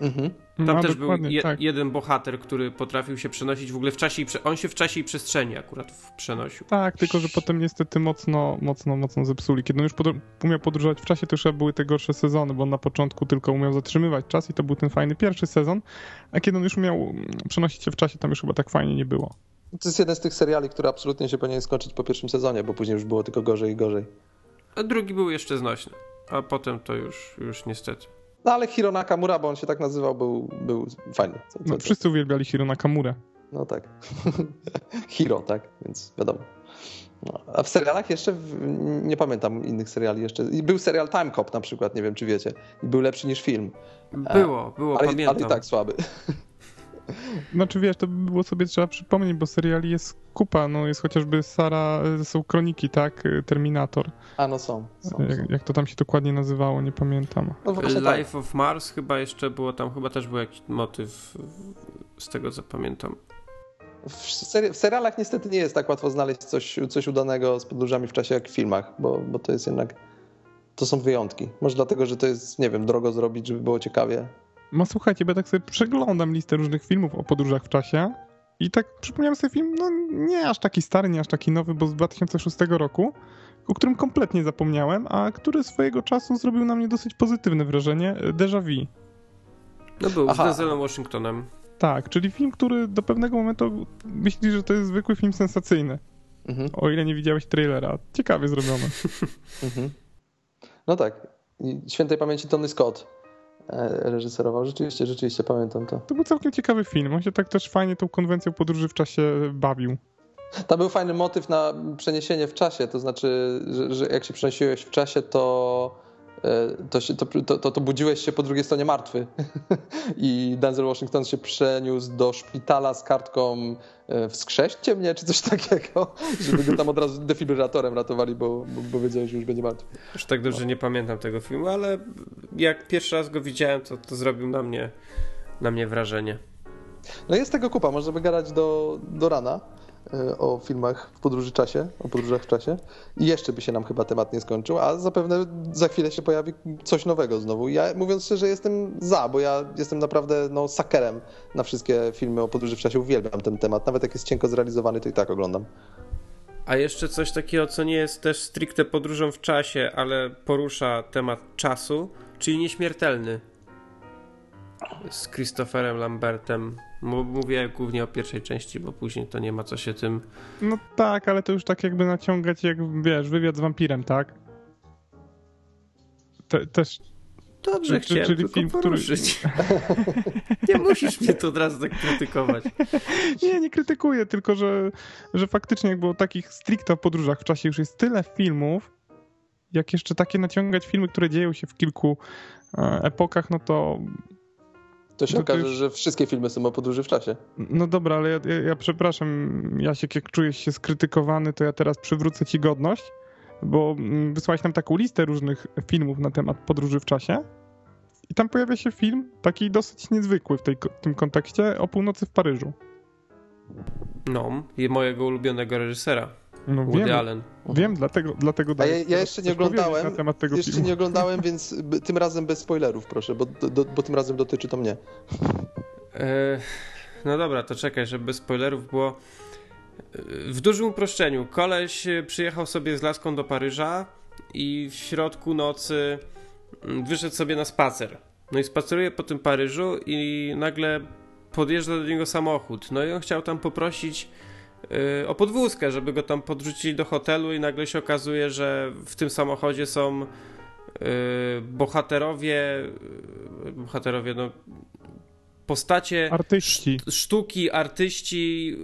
Mhm. Tam No, też był je, tak. jeden bohater, który potrafił się przenosić w ogóle w czasie i prze... on się w czasie i przestrzeni akurat w- przenosił. Tak, tylko że potem niestety mocno, mocno, mocno zepsuli. Kiedy on już pod, umiał podróżować w czasie, to już były te gorsze sezony, bo on na początku tylko umiał zatrzymywać czas i to był ten fajny pierwszy sezon, a kiedy on już umiał mm, przenosić się w czasie, tam już chyba tak fajnie nie było. To jest jeden z tych seriali, który absolutnie się powinien skończyć po pierwszym sezonie, bo później już było tylko gorzej i gorzej. A drugi był jeszcze znośny, a potem to już, już niestety. No ale Hiro Nakamura, bo on się tak nazywał, był, był fajny. Co, co, No, wszyscy uwielbiali Hiro Nakamurę. No tak. Hiro, tak, więc wiadomo. No, a w serialach jeszcze w, nie pamiętam innych seriali jeszcze. I był serial Time Cop na przykład, nie wiem czy wiecie. I był lepszy niż film. Było, było, Ale, pamiętam. ale i tak słaby. Znaczy wiesz, to by było sobie trzeba przypomnieć, bo seriali jest kupa, no jest chociażby Sara, y, są kroniki, tak, y, Terminator. A no są. są, są. Jak, jak to tam się dokładnie nazywało, nie pamiętam. No tak. Life of Mars chyba jeszcze było tam, chyba też był jakiś motyw z tego co pamiętam. W, seri- w serialach niestety nie jest tak łatwo znaleźć coś, coś udanego z podróżami w czasie jak w filmach, bo, bo to jest jednak. To są wyjątki. Może dlatego, że to jest, nie wiem, drogo zrobić, żeby było ciekawie. No słuchajcie, bo ja tak sobie przeglądam listę różnych filmów o podróżach w czasie i tak przypomniałem sobie film, no nie aż taki stary, nie aż taki nowy, bo z 2006 roku, o którym kompletnie zapomniałem, a który swojego czasu zrobił na mnie dosyć pozytywne wrażenie, Déjà Vu. No był Aha. z Denzelem Washingtonem. Tak, czyli film, który do pewnego momentu myśli, że to jest zwykły film sensacyjny, Mhm, o ile nie widziałeś trailera. Ciekawie zrobione. mhm. No tak. Świętej pamięci Tony Scott e, reżyserował. Rzeczywiście, rzeczywiście pamiętam to. To był całkiem ciekawy film, on się tak też fajnie tą konwencją podróży w czasie bawił. Tam był fajny motyw na przeniesienie w czasie, to znaczy, że, że jak się przenosiłeś w czasie, to, e, to, się, to, to, to, budziłeś się po drugiej stronie martwy. I Denzel Washington się przeniósł do szpitala z kartką e, wskrzeszcie mnie, czy coś takiego, żeby go tam od razu defibrylatorem ratowali, bo, bo, bo wiedzieli, że już będzie martwy. Już tak dobrze nie pamiętam tego filmu, ale jak pierwszy raz go widziałem, to, to zrobił na mnie, na mnie wrażenie. No jest tego kupa, można by gadać do, do rana. E, o filmach w podróży czasie, o podróżach w czasie i jeszcze by się nam chyba temat nie skończył, a zapewne za chwilę się pojawi coś nowego znowu. Ja mówiąc szczerze jestem za, bo ja jestem naprawdę no, sakerem na wszystkie filmy o podróży w czasie, uwielbiam ten temat, nawet jak jest cienko zrealizowany, to i tak oglądam. A jeszcze coś takiego, co nie jest też stricte podróżą w czasie, ale porusza temat czasu, czyli nieśmiertelny z Christopherem Lambertem. Mówię głównie o pierwszej części, bo później to nie ma co się tym. No tak, ale to już tak jakby naciągać, jak wiesz, wywiad z wampirem, tak? Te, też. Dobrze, chciałem czyli tylko film, poruszyć. Który... nie musisz mnie tu od razu tak krytykować. nie, nie krytykuję, tylko że, że faktycznie jakby o takich stricte podróżach w czasie już jest tyle filmów, jak jeszcze takie naciągać filmy, które dzieją się w kilku e, epokach, no to to się to okaże, już... że wszystkie filmy są o podróży w czasie. No dobra, ale ja, ja, ja przepraszam, Jasiek, jak czujesz się skrytykowany, to ja teraz przywrócę ci godność, bo mm, wysłałeś nam taką listę różnych filmów na temat podróży w czasie i tam pojawia się film, taki dosyć niezwykły w, tej, w tym kontekście, o północy w Paryżu. No, i mojego ulubionego reżysera. No, Woody wiem, Allen. Wiem, dlatego, dlatego A ja, ja jeszcze nie oglądałem, na temat tego jeszcze filmu. nie oglądałem, więc tym razem bez spoilerów, proszę, bo, do, bo tym razem dotyczy to mnie. E, no dobra, to czekaj, żeby bez spoilerów było. E, w dużym uproszczeniu, koleś przyjechał sobie z laską do Paryża i w środku nocy mm, wyszedł sobie na spacer. No i spaceruje po tym Paryżu i nagle podjeżdża do niego samochód. No i on chciał tam poprosić o podwózkę, żeby go tam podrzucili do hotelu i nagle się okazuje, że w tym samochodzie są bohaterowie bohaterowie, no postacie artyści. sztuki, artyści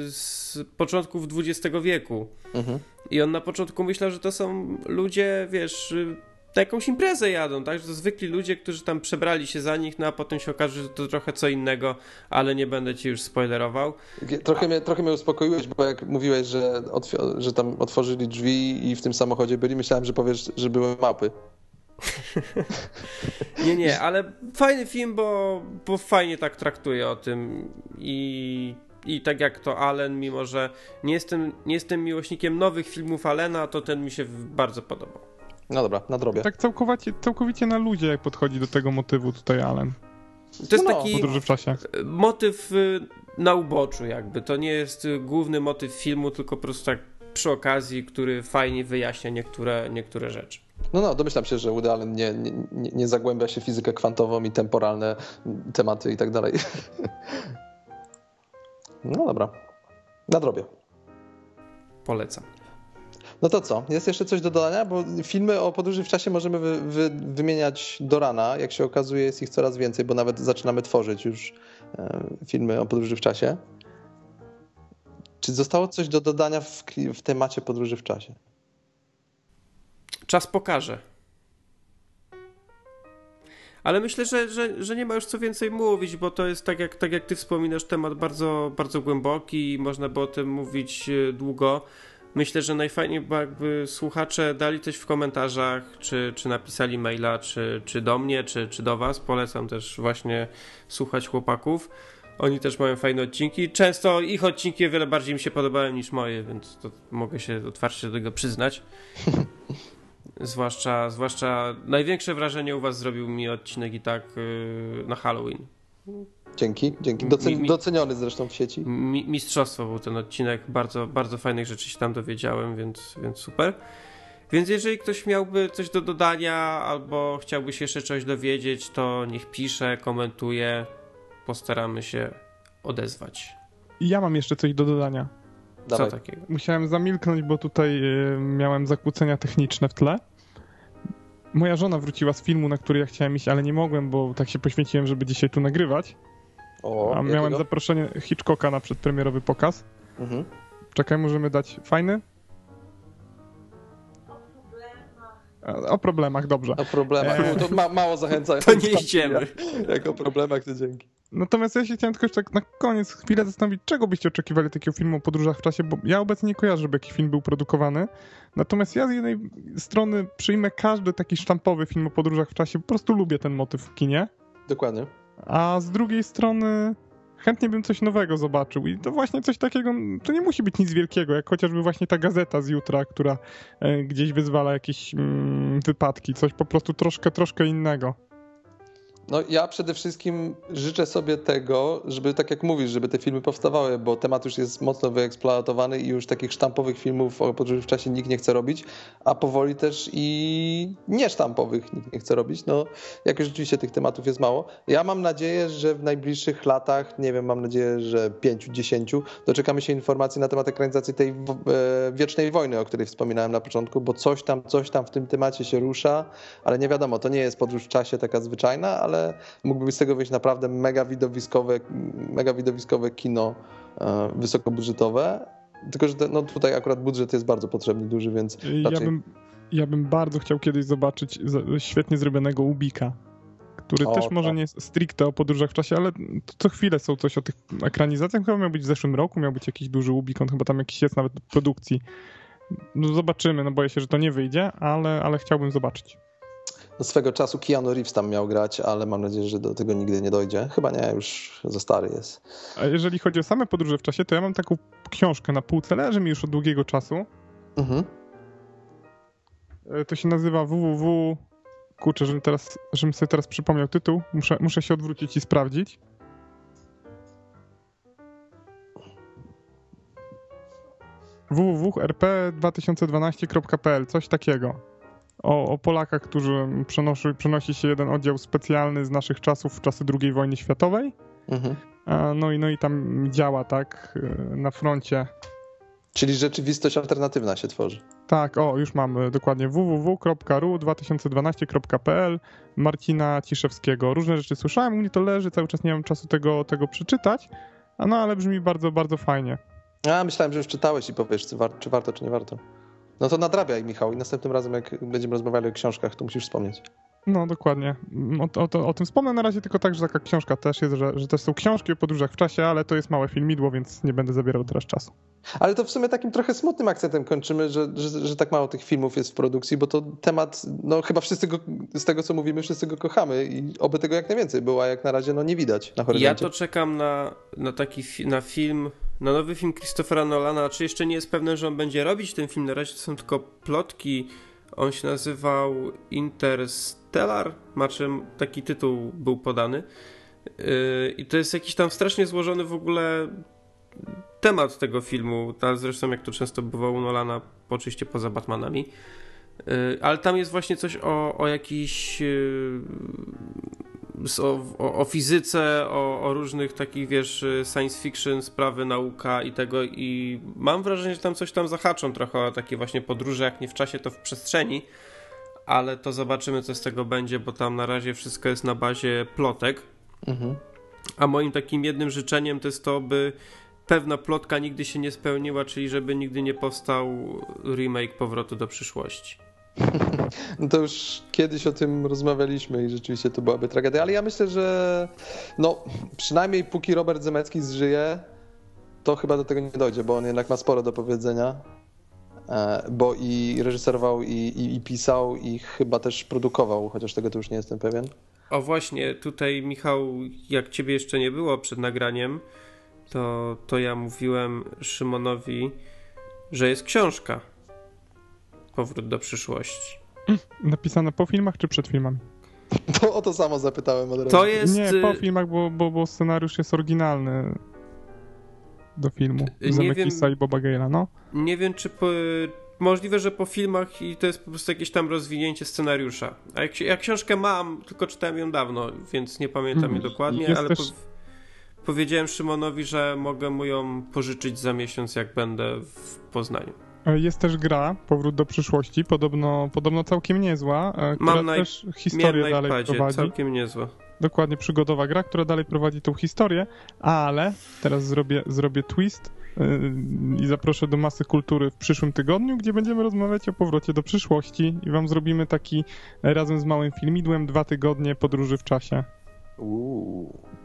z początków XX wieku. Mhm. I on na początku myślał, że to są ludzie, wiesz, na jakąś imprezę jadą, tak? Że to zwykli ludzie, którzy tam przebrali się za nich, no a potem się okaże, że to trochę co innego, ale nie będę ci już spoilerował. Trochę, mnie, trochę mnie uspokoiłeś, bo jak mówiłeś, że, że tam otworzyli drzwi i w tym samochodzie byli, myślałem, że powiesz, że były mapy. nie, nie, ale fajny film, bo, bo fajnie tak traktuje o tym i i tak jak to Allen, mimo że nie jestem, nie jestem miłośnikiem nowych filmów Allena, to ten mi się bardzo podobał. No dobra, nadrobię. Tak całkowicie, całkowicie na ludzie jak podchodzi do tego motywu tutaj Allen. To jest no, taki w czasie. motyw y, na uboczu jakby. To nie jest główny motyw filmu, tylko po prostu tak przy okazji, który fajnie wyjaśnia niektóre, niektóre rzeczy. No, no, domyślam się, że Woody Allen nie, nie, nie zagłębia się w fizykę kwantową i temporalne tematy i tak dalej. No dobra, nadrobię. Polecam. No to co? Jest jeszcze coś do dodania? Bo filmy o podróży w czasie możemy wy, wy, wymieniać do rana. Jak się okazuje, jest ich coraz więcej, bo nawet zaczynamy tworzyć już e, filmy o podróży w czasie. Czy zostało coś do dodania w, w temacie podróży w czasie? Czas pokaże. Ale myślę, że, że, że nie ma już co więcej mówić, bo to jest tak jak, tak jak ty wspominasz, temat bardzo, bardzo głęboki i można by o tym mówić e, długo. Myślę, że najfajniej by jakby słuchacze dali coś w komentarzach, czy, czy napisali maila, czy, czy do mnie, czy, czy do was. Polecam też właśnie słuchać chłopaków. Oni też mają fajne odcinki. Często ich odcinki o wiele bardziej mi się podobają niż moje, więc to mogę się otwarcie do tego przyznać. zwłaszcza, zwłaszcza największe wrażenie u was zrobił mi odcinek i tak yy, na Halloween. Dzięki, dzięki. Docen doceniony zresztą w sieci. Mi, mistrzostwo był ten odcinek. Bardzo, bardzo fajnych rzeczy się tam dowiedziałem, więc, więc super. Więc jeżeli ktoś miałby coś do dodania albo chciałby się jeszcze czegoś dowiedzieć, to niech pisze, komentuje. Postaramy się odezwać. Ja mam jeszcze coś do dodania. Dawaj. Co takiego? Musiałem zamilknąć, bo tutaj y, miałem zakłócenia techniczne w tle. Moja żona wróciła z filmu, na który ja chciałem iść, ale nie mogłem, bo tak się poświęciłem, żeby dzisiaj tu nagrywać. O, A miałem jakiego? zaproszenie Hitchcocka na przedpremierowy pokaz. Mhm. Czekaj, możemy dać fajny? O problemach, dobrze. O problemach, e... to ma, mało zachęcające. To nie idziemy. Jak o problemach, to dzięki. Natomiast ja się chciałem tylko jeszcze tak na koniec chwilę zastanowić, czego byście oczekiwali takiego filmu o podróżach w czasie, bo ja obecnie nie kojarzę, żeby jaki film był produkowany. Natomiast ja z jednej strony przyjmę każdy taki sztampowy film o podróżach w czasie, po prostu lubię ten motyw w kinie. Dokładnie. A z drugiej strony chętnie bym coś nowego zobaczył i to właśnie coś takiego, to nie musi być nic wielkiego, jak chociażby właśnie ta gazeta z jutra, która e, gdzieś wyzwala jakieś mm, wypadki, coś po prostu troszkę, troszkę innego. No ja przede wszystkim życzę sobie tego, żeby tak jak mówisz, żeby te filmy powstawały, bo temat już jest mocno wyeksploatowany i już takich sztampowych filmów o podróży w czasie nikt nie chce robić, a powoli też i niesztampowych nikt nie chce robić. No jak już rzeczywiście tych tematów jest mało. Ja mam nadzieję, że w najbliższych latach, nie wiem, mam nadzieję, że 5-10 doczekamy się informacji na temat ekranizacji tej e, wiecznej wojny, o której wspominałem na początku, bo coś tam, coś tam w tym temacie się rusza, ale nie wiadomo, to nie jest podróż w czasie taka zwyczajna, ale ale mógłby z tego wyjść naprawdę mega widowiskowe, mega widowiskowe kino e, wysokobudżetowe. Tylko, że te, no tutaj akurat budżet jest bardzo potrzebny, duży, więc raczej... ja, bym, ja bym bardzo chciał kiedyś zobaczyć świetnie zrobionego Ubika, który o, też może tak. nie jest stricte o podróżach w czasie, ale co chwilę są coś o tych ekranizacjach. Chyba miał być w zeszłym roku, miał być jakiś duży Ubik, on chyba tam jakiś jest nawet w produkcji. No zobaczymy, no boję się, że to nie wyjdzie, ale, ale chciałbym zobaczyć. No swego czasu Keanu Reeves tam miał grać, ale mam nadzieję, że do tego nigdy nie dojdzie. Chyba nie, już za stary jest. A jeżeli chodzi o same podróże w czasie, to ja mam taką książkę na półce, leży mi już od długiego czasu. Mhm. E, to się nazywa www... Kurczę, żebym, teraz, żebym sobie teraz przypomniał tytuł. Muszę, muszę się odwrócić i sprawdzić. www.rp2012.pl, coś takiego o, o Polakach, którzy przenosi, przenosi się jeden oddział specjalny z naszych czasów w czasy II wojny światowej. Mhm. No, i, no i tam działa, tak, y, na froncie. Czyli rzeczywistość alternatywna się tworzy. Tak, o, już mamy dokładnie www.ru2012.pl Marcina Ciszewskiego. Różne rzeczy słyszałem, u mnie to leży, cały czas nie mam czasu tego, tego przeczytać, no ale brzmi bardzo, bardzo fajnie. A, myślałem, że już czytałeś i powiesz, czy, war, czy warto, czy nie warto. No to nadrabiaj, Michał, i następnym razem, jak będziemy rozmawiali o książkach, to musisz wspomnieć. No, dokładnie. O, o, o, tym wspomnę na razie tylko tak, że taka książka też jest, że, że też są książki o podróżach w czasie, ale to jest małe filmidło, więc nie będę zabierał teraz czasu. Ale to w sumie takim trochę smutnym akcentem kończymy, że, że, że tak mało tych filmów jest w produkcji, bo to temat, no chyba wszyscy go, z tego co mówimy, wszyscy go kochamy i oby tego jak najwięcej było, a jak na razie no nie widać na horyzoncie. Ja to czekam na, na taki na film na nowy film Christophera Nolana, czy jeszcze nie jest pewne, że on będzie robić ten film, na razie to są tylko plotki. On się nazywał Interstellar, maczem taki tytuł był podany. Yy, I to jest jakiś tam strasznie złożony w ogóle temat tego filmu, zresztą jak to często bywa u Nolana, oczywiście poza Batmanami. Yy, ale tam jest właśnie coś o, o jakiś yy, o, o, o fizyce, o, o, różnych takich, wiesz, science fiction, sprawy, nauka i tego i mam wrażenie, że tam coś tam zahaczą trochę o takie właśnie podróże, jak nie w czasie, to w przestrzeni, ale to zobaczymy, co z tego będzie, bo tam na razie wszystko jest na bazie plotek. Mhm. A moim takim jednym życzeniem to jest to, by pewna plotka nigdy się nie spełniła, czyli żeby nigdy nie powstał remake Powrotu do przyszłości. No to już kiedyś o tym rozmawialiśmy i rzeczywiście to byłaby tragedia, ale ja myślę, że no przynajmniej póki Robert Zemecki zżyje, to chyba do tego nie dojdzie, bo on jednak ma sporo do powiedzenia, e, bo i reżyserował, i, i, i pisał, i chyba też produkował, chociaż tego to już nie jestem pewien. O właśnie, tutaj Michał, jak ciebie jeszcze nie było przed nagraniem, to, to ja mówiłem Szymonowi, że jest książka Powrót do przyszłości. Napisane po filmach czy przed filmami? To o to samo zapytałem od razu. To jest... Nie, po filmach, bo, bo, bo scenariusz jest oryginalny do filmu. Zemekisa i Boba Gale'a, no. Nie wiem, czy po... Możliwe, że po filmach i to jest po prostu jakieś tam rozwinięcie scenariusza. A jak, jak książkę mam, tylko czytałem ją dawno, więc nie pamiętam jej mhm. dokładnie, jest ale też... po... powiedziałem Szymonowi, że mogę mu ją pożyczyć za miesiąc, jak będę w Poznaniu. Jest też gra Powrót do przyszłości, podobno, podobno całkiem niezła, e, która Mam też historię dalej prowadzi. Całkiem niezła. Dokładnie, przygodowa gra, która dalej prowadzi tą historię, ale teraz zrobię, zrobię twist yy, i zaproszę do masy kultury w przyszłym tygodniu, gdzie będziemy rozmawiać o powrocie do przyszłości i wam zrobimy taki razem z małym filmidłem dwa tygodnie podróży w czasie. Uuu.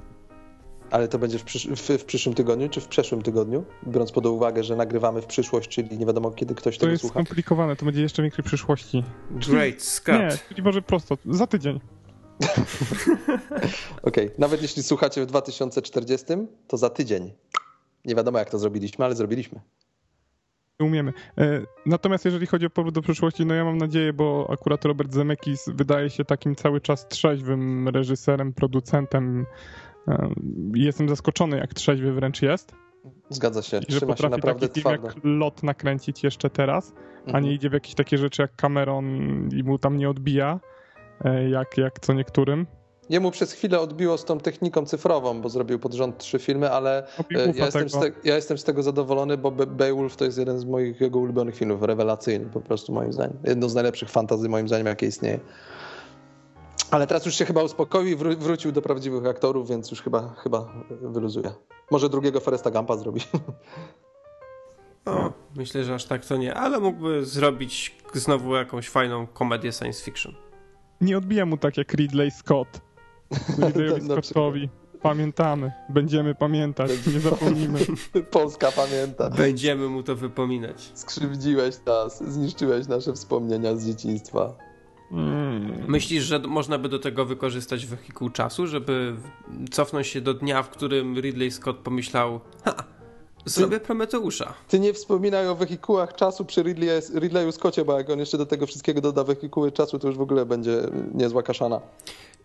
Ale to będzie w, przysz w, w, przyszłym tygodniu, czy w przeszłym tygodniu? Biorąc pod uwagę, że nagrywamy w przyszłość, czyli nie wiadomo kiedy ktoś to tego słucha. To jest skomplikowane, to będzie jeszcze większej przyszłości. Great Scott. Nie, czyli może prosto, za tydzień. Okej, nawet jeśli słuchacie w 2040, to za tydzień. Nie wiadomo jak to zrobiliśmy, ale zrobiliśmy. umiemy. E, Natomiast jeżeli chodzi o powrót do przyszłości, no ja mam nadzieję, bo akurat Robert Zemeckis wydaje się takim cały czas trzeźwym reżyserem, producentem. Jestem zaskoczony, jak trzeźwy wręcz jest. Zgadza się, I że trzyma się potrafi naprawdę taki film twardo. jak Lot nakręcić jeszcze teraz, a Mhm. nie idzie w jakieś takie rzeczy jak Cameron i mu tam nie odbija, e, jak, jak co niektórym. Jemu przez chwilę odbiło z tą techniką cyfrową, bo zrobił pod rząd trzy filmy, ale e, ja jestem, z tego. te, ja jestem z tego zadowolony, bo Be- Beowulf to jest jeden z moich jego ulubionych filmów, rewelacyjny po prostu moim zdaniem. Jedno z najlepszych fantazy moim zdaniem, jakie istnieje. Ale teraz już się chyba uspokoił i wró- wrócił do prawdziwych aktorów, więc już chyba, chyba wyluzuje. Może drugiego Foresta Gampa zrobi. O, myślę, że aż tak to nie, ale mógłby zrobić znowu jakąś fajną komedię science fiction. Nie odbija mu tak jak Ridley Scott. Ridleyowi Na Scottowi. Pamiętamy, będziemy pamiętać, nie zapomnimy. Polska pamięta. Będziemy mu to wypominać. Skrzywdziłeś nas, zniszczyłeś nasze wspomnienia z dzieciństwa. Mm. Myślisz, że można by do tego wykorzystać wehikuł czasu, żeby cofnąć się do dnia, w którym Ridley Scott pomyślał ha, zrobię Prometeusza. Ty nie wspominaj o wehikułach czasu przy Ridley, Ridleyu Scottie, bo jak on jeszcze do tego wszystkiego doda wehikuły czasu, to już w ogóle będzie niezła kaszana.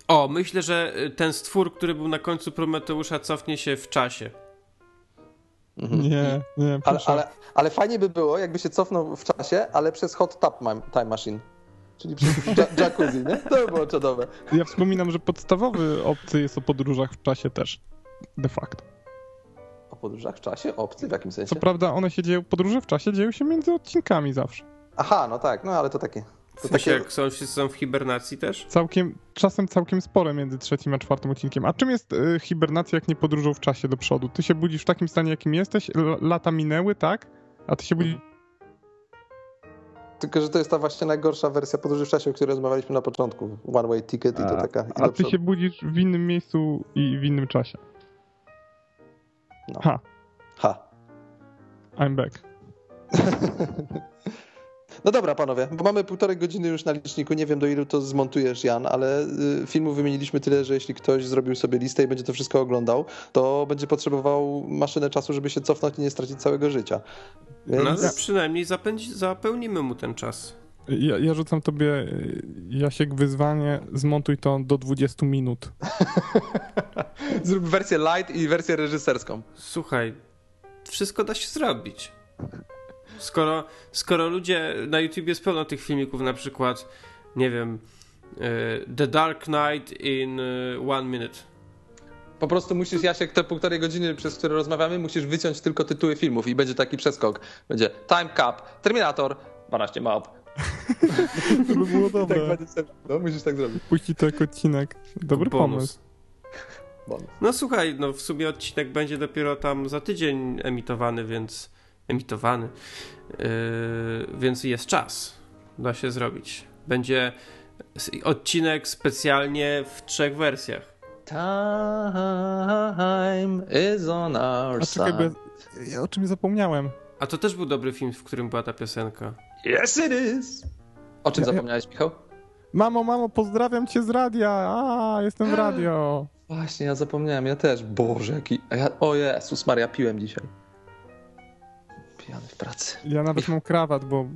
O, myślę, że y, ten stwór, który był na końcu Prometeusza cofnie się w czasie. Nie, nie, Ale, proszę. ale, ale fajnie by było, jakby się cofnął w czasie, ale przez Hot Tub Ma- Time Machine. Czyli jacuzzi, nie? To by było czadowe. Ja wspominam, że podstawowy opcji jest o podróżach w czasie też. De facto. O podróżach w czasie? Obcy w jakim sensie? Co prawda one się dzieją, podróże w czasie dzieją się między odcinkami zawsze. Aha, no tak, no ale to takie... W To sensie, takie jak są, są w hibernacji też? Całkiem, czasem całkiem spore między trzecim a czwartym odcinkiem. A czym jest y, hibernacja, jak nie podróżą w czasie do przodu? Ty się budzisz w takim stanie, jakim jesteś, l- lata minęły, tak? A ty się budzisz... Tylko, że to jest ta właśnie najgorsza wersja podróży w czasie, o której rozmawialiśmy na początku. One way ticket i to taka... i A ty przodu. się budzisz w innym miejscu i w innym czasie. No. Ha, Ha. I'm back. No dobra, panowie, bo mamy półtorej godziny już na liczniku. Nie wiem, do ilu to zmontujesz, Jan, ale y, filmów wymieniliśmy tyle, że jeśli ktoś zrobił sobie listę i będzie to wszystko oglądał, to będzie potrzebował maszynę czasu, żeby się cofnąć i nie stracić całego życia. Więc... No ale przynajmniej zapędzi, zapełnimy mu ten czas. Ja, ja rzucam tobie, y, Jasiek, wyzwanie, zmontuj to do 20 minut. Zrób wersję light i wersję reżyserską. Słuchaj, wszystko da się zrobić. Skoro, skoro ludzie na YouTube jest pełno tych filmików, na przykład, nie wiem, y, The Dark Knight in y, One Minute. Po prostu musisz, Jasiek, te półtorej godziny, przez które rozmawiamy, musisz wyciąć tylko tytuły filmów i będzie taki przeskok. Będzie Time Cap, Terminator, 12 map. To by było dobre. Tak będzie no, musisz tak zrobić. Puścić to jako odcinek. Dobry pomysł. Bonus. No słuchaj, no w sumie odcinek będzie dopiero tam za tydzień emitowany, więc emitowany, yy, więc jest czas. Da się zrobić. Będzie odcinek specjalnie w trzech wersjach. Time is on our A czekaj, bo ja, o czymś zapomniałem. A to też był dobry film, w którym była ta piosenka. Yes it is! O czym Ja- zapomniałeś, Michał? Mamo, mamo, pozdrawiam cię z radia. A, jestem w radio. Właśnie, ja zapomniałem, ja też. Boże, jaki... Ja... O Jezus Maria, piłem dzisiaj. Pijany w pracy. Ja nawet mam krawat, bo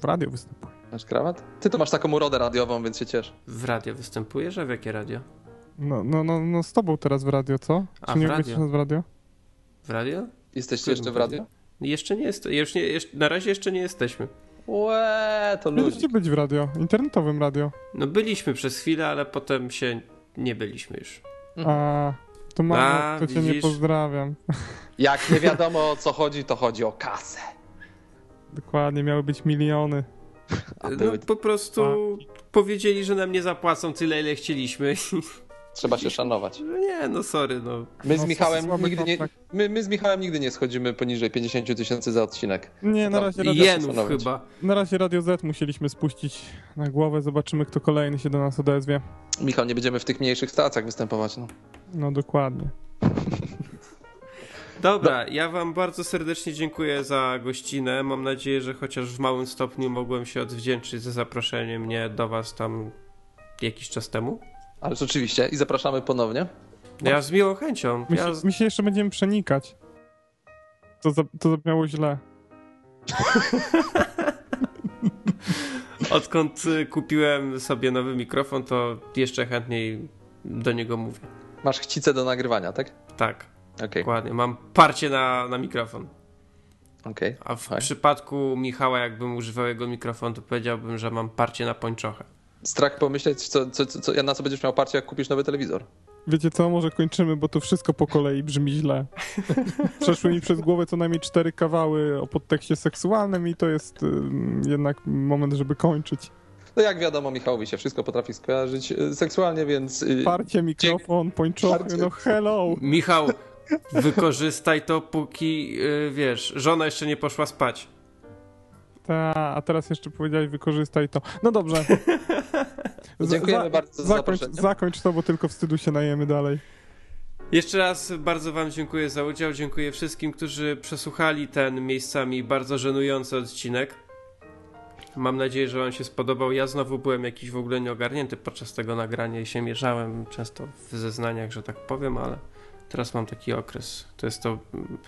w radio występuję. Masz krawat? Ty to masz taką urodę radiową, więc się ciesz. W radio występujesz, a w jakie radio? No, no, no, no z tobą teraz w radio, co? A, Czy nie w umiecie radio. nas w radio? W radio? Jesteście jeszcze w radio? Jeszcze nie jest, już nie, jeszcze, na razie jeszcze nie jesteśmy. Łe, to ludzi. Będziecie być w radio, internetowym radio. No byliśmy przez chwilę, ale potem się nie byliśmy już. A, to mamo, A, to cię nie pozdrawiam. Jak nie wiadomo o co chodzi, to chodzi o kasę. Dokładnie, miały być miliony. A No po prostu powiedzieli, że nam nie zapłacą tyle, ile chcieliśmy. Trzeba się szanować. No nie, no sorry, no. My z No, Michałem słaby nigdy nie, my, my z Michałem nigdy nie schodzimy poniżej 50 tysięcy za odcinek. Nie, na No, razie, radio, Jenów chyba. na razie Radio Z musieliśmy spuścić na głowę. Zobaczymy, kto kolejny się do nas odezwie. Michał, nie będziemy w tych mniejszych stacjach występować. No. No dokładnie. Dobra, ja wam bardzo serdecznie dziękuję za gościnę. Mam nadzieję, że chociaż w małym stopniu mogłem się odwdzięczyć za zaproszenie mnie do was tam jakiś czas temu. Ależ oczywiście i zapraszamy ponownie. Ja z miłą chęcią. My, Ja się, my się jeszcze będziemy przenikać. To, za, to zabrzmiało źle. odkąd y, kupiłem sobie nowy mikrofon, to jeszcze chętniej do niego mówię. Masz chcicę do nagrywania, tak? Tak, Okej, dokładnie. Mam parcie na, na mikrofon. okej. A w Tak. przypadku Michała, jakbym używał jego mikrofonu, to powiedziałbym, że mam parcie na pończochę. Strach pomyśleć, co, co, co, co, na co będziesz miał parcie, jak kupisz nowy telewizor. Wiecie co, może kończymy, bo to wszystko po kolei brzmi źle. Przeszły mi przez głowę co najmniej cztery kawały o podtekście seksualnym i to jest jednak moment, żeby kończyć. No jak wiadomo, Michałowi się wszystko potrafi skojarzyć y, seksualnie, więc... y, Parcie, mikrofon, pończochy, no hello. Michał, wykorzystaj to, póki, y, wiesz, żona jeszcze nie poszła spać. Ta, a teraz jeszcze powiedziałeś, wykorzystaj to. No dobrze. Z- Dziękujemy bardzo za zakończ, zaproszenie. zakończ to, bo tylko wstydu się najemy dalej. Jeszcze raz bardzo Wam dziękuję za udział. Dziękuję wszystkim, którzy przesłuchali ten miejscami bardzo żenujący odcinek. Mam nadzieję, że Wam się spodobał. Ja znowu byłem jakiś w ogóle nieogarnięty podczas tego nagrania i się mierzałem często w zeznaniach, że tak powiem, ale teraz mam taki okres. To jest to mm,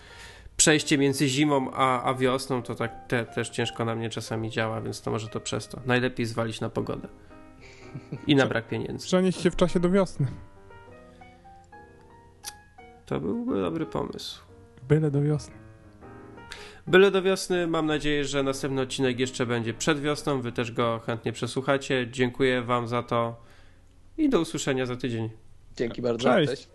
przejście między zimą a, a wiosną, to tak te, też ciężko na mnie czasami działa, więc to może to przez to. Najlepiej zwalić na pogodę i na brak pieniędzy. Przenieść się w czasie do wiosny. To byłby dobry pomysł. Byle do wiosny. Byle do wiosny. Mam nadzieję, że następny odcinek jeszcze będzie przed wiosną. Wy też go chętnie przesłuchacie. Dziękuję Wam za to i do usłyszenia za tydzień. Dzięki bardzo. Cześć. Cześć.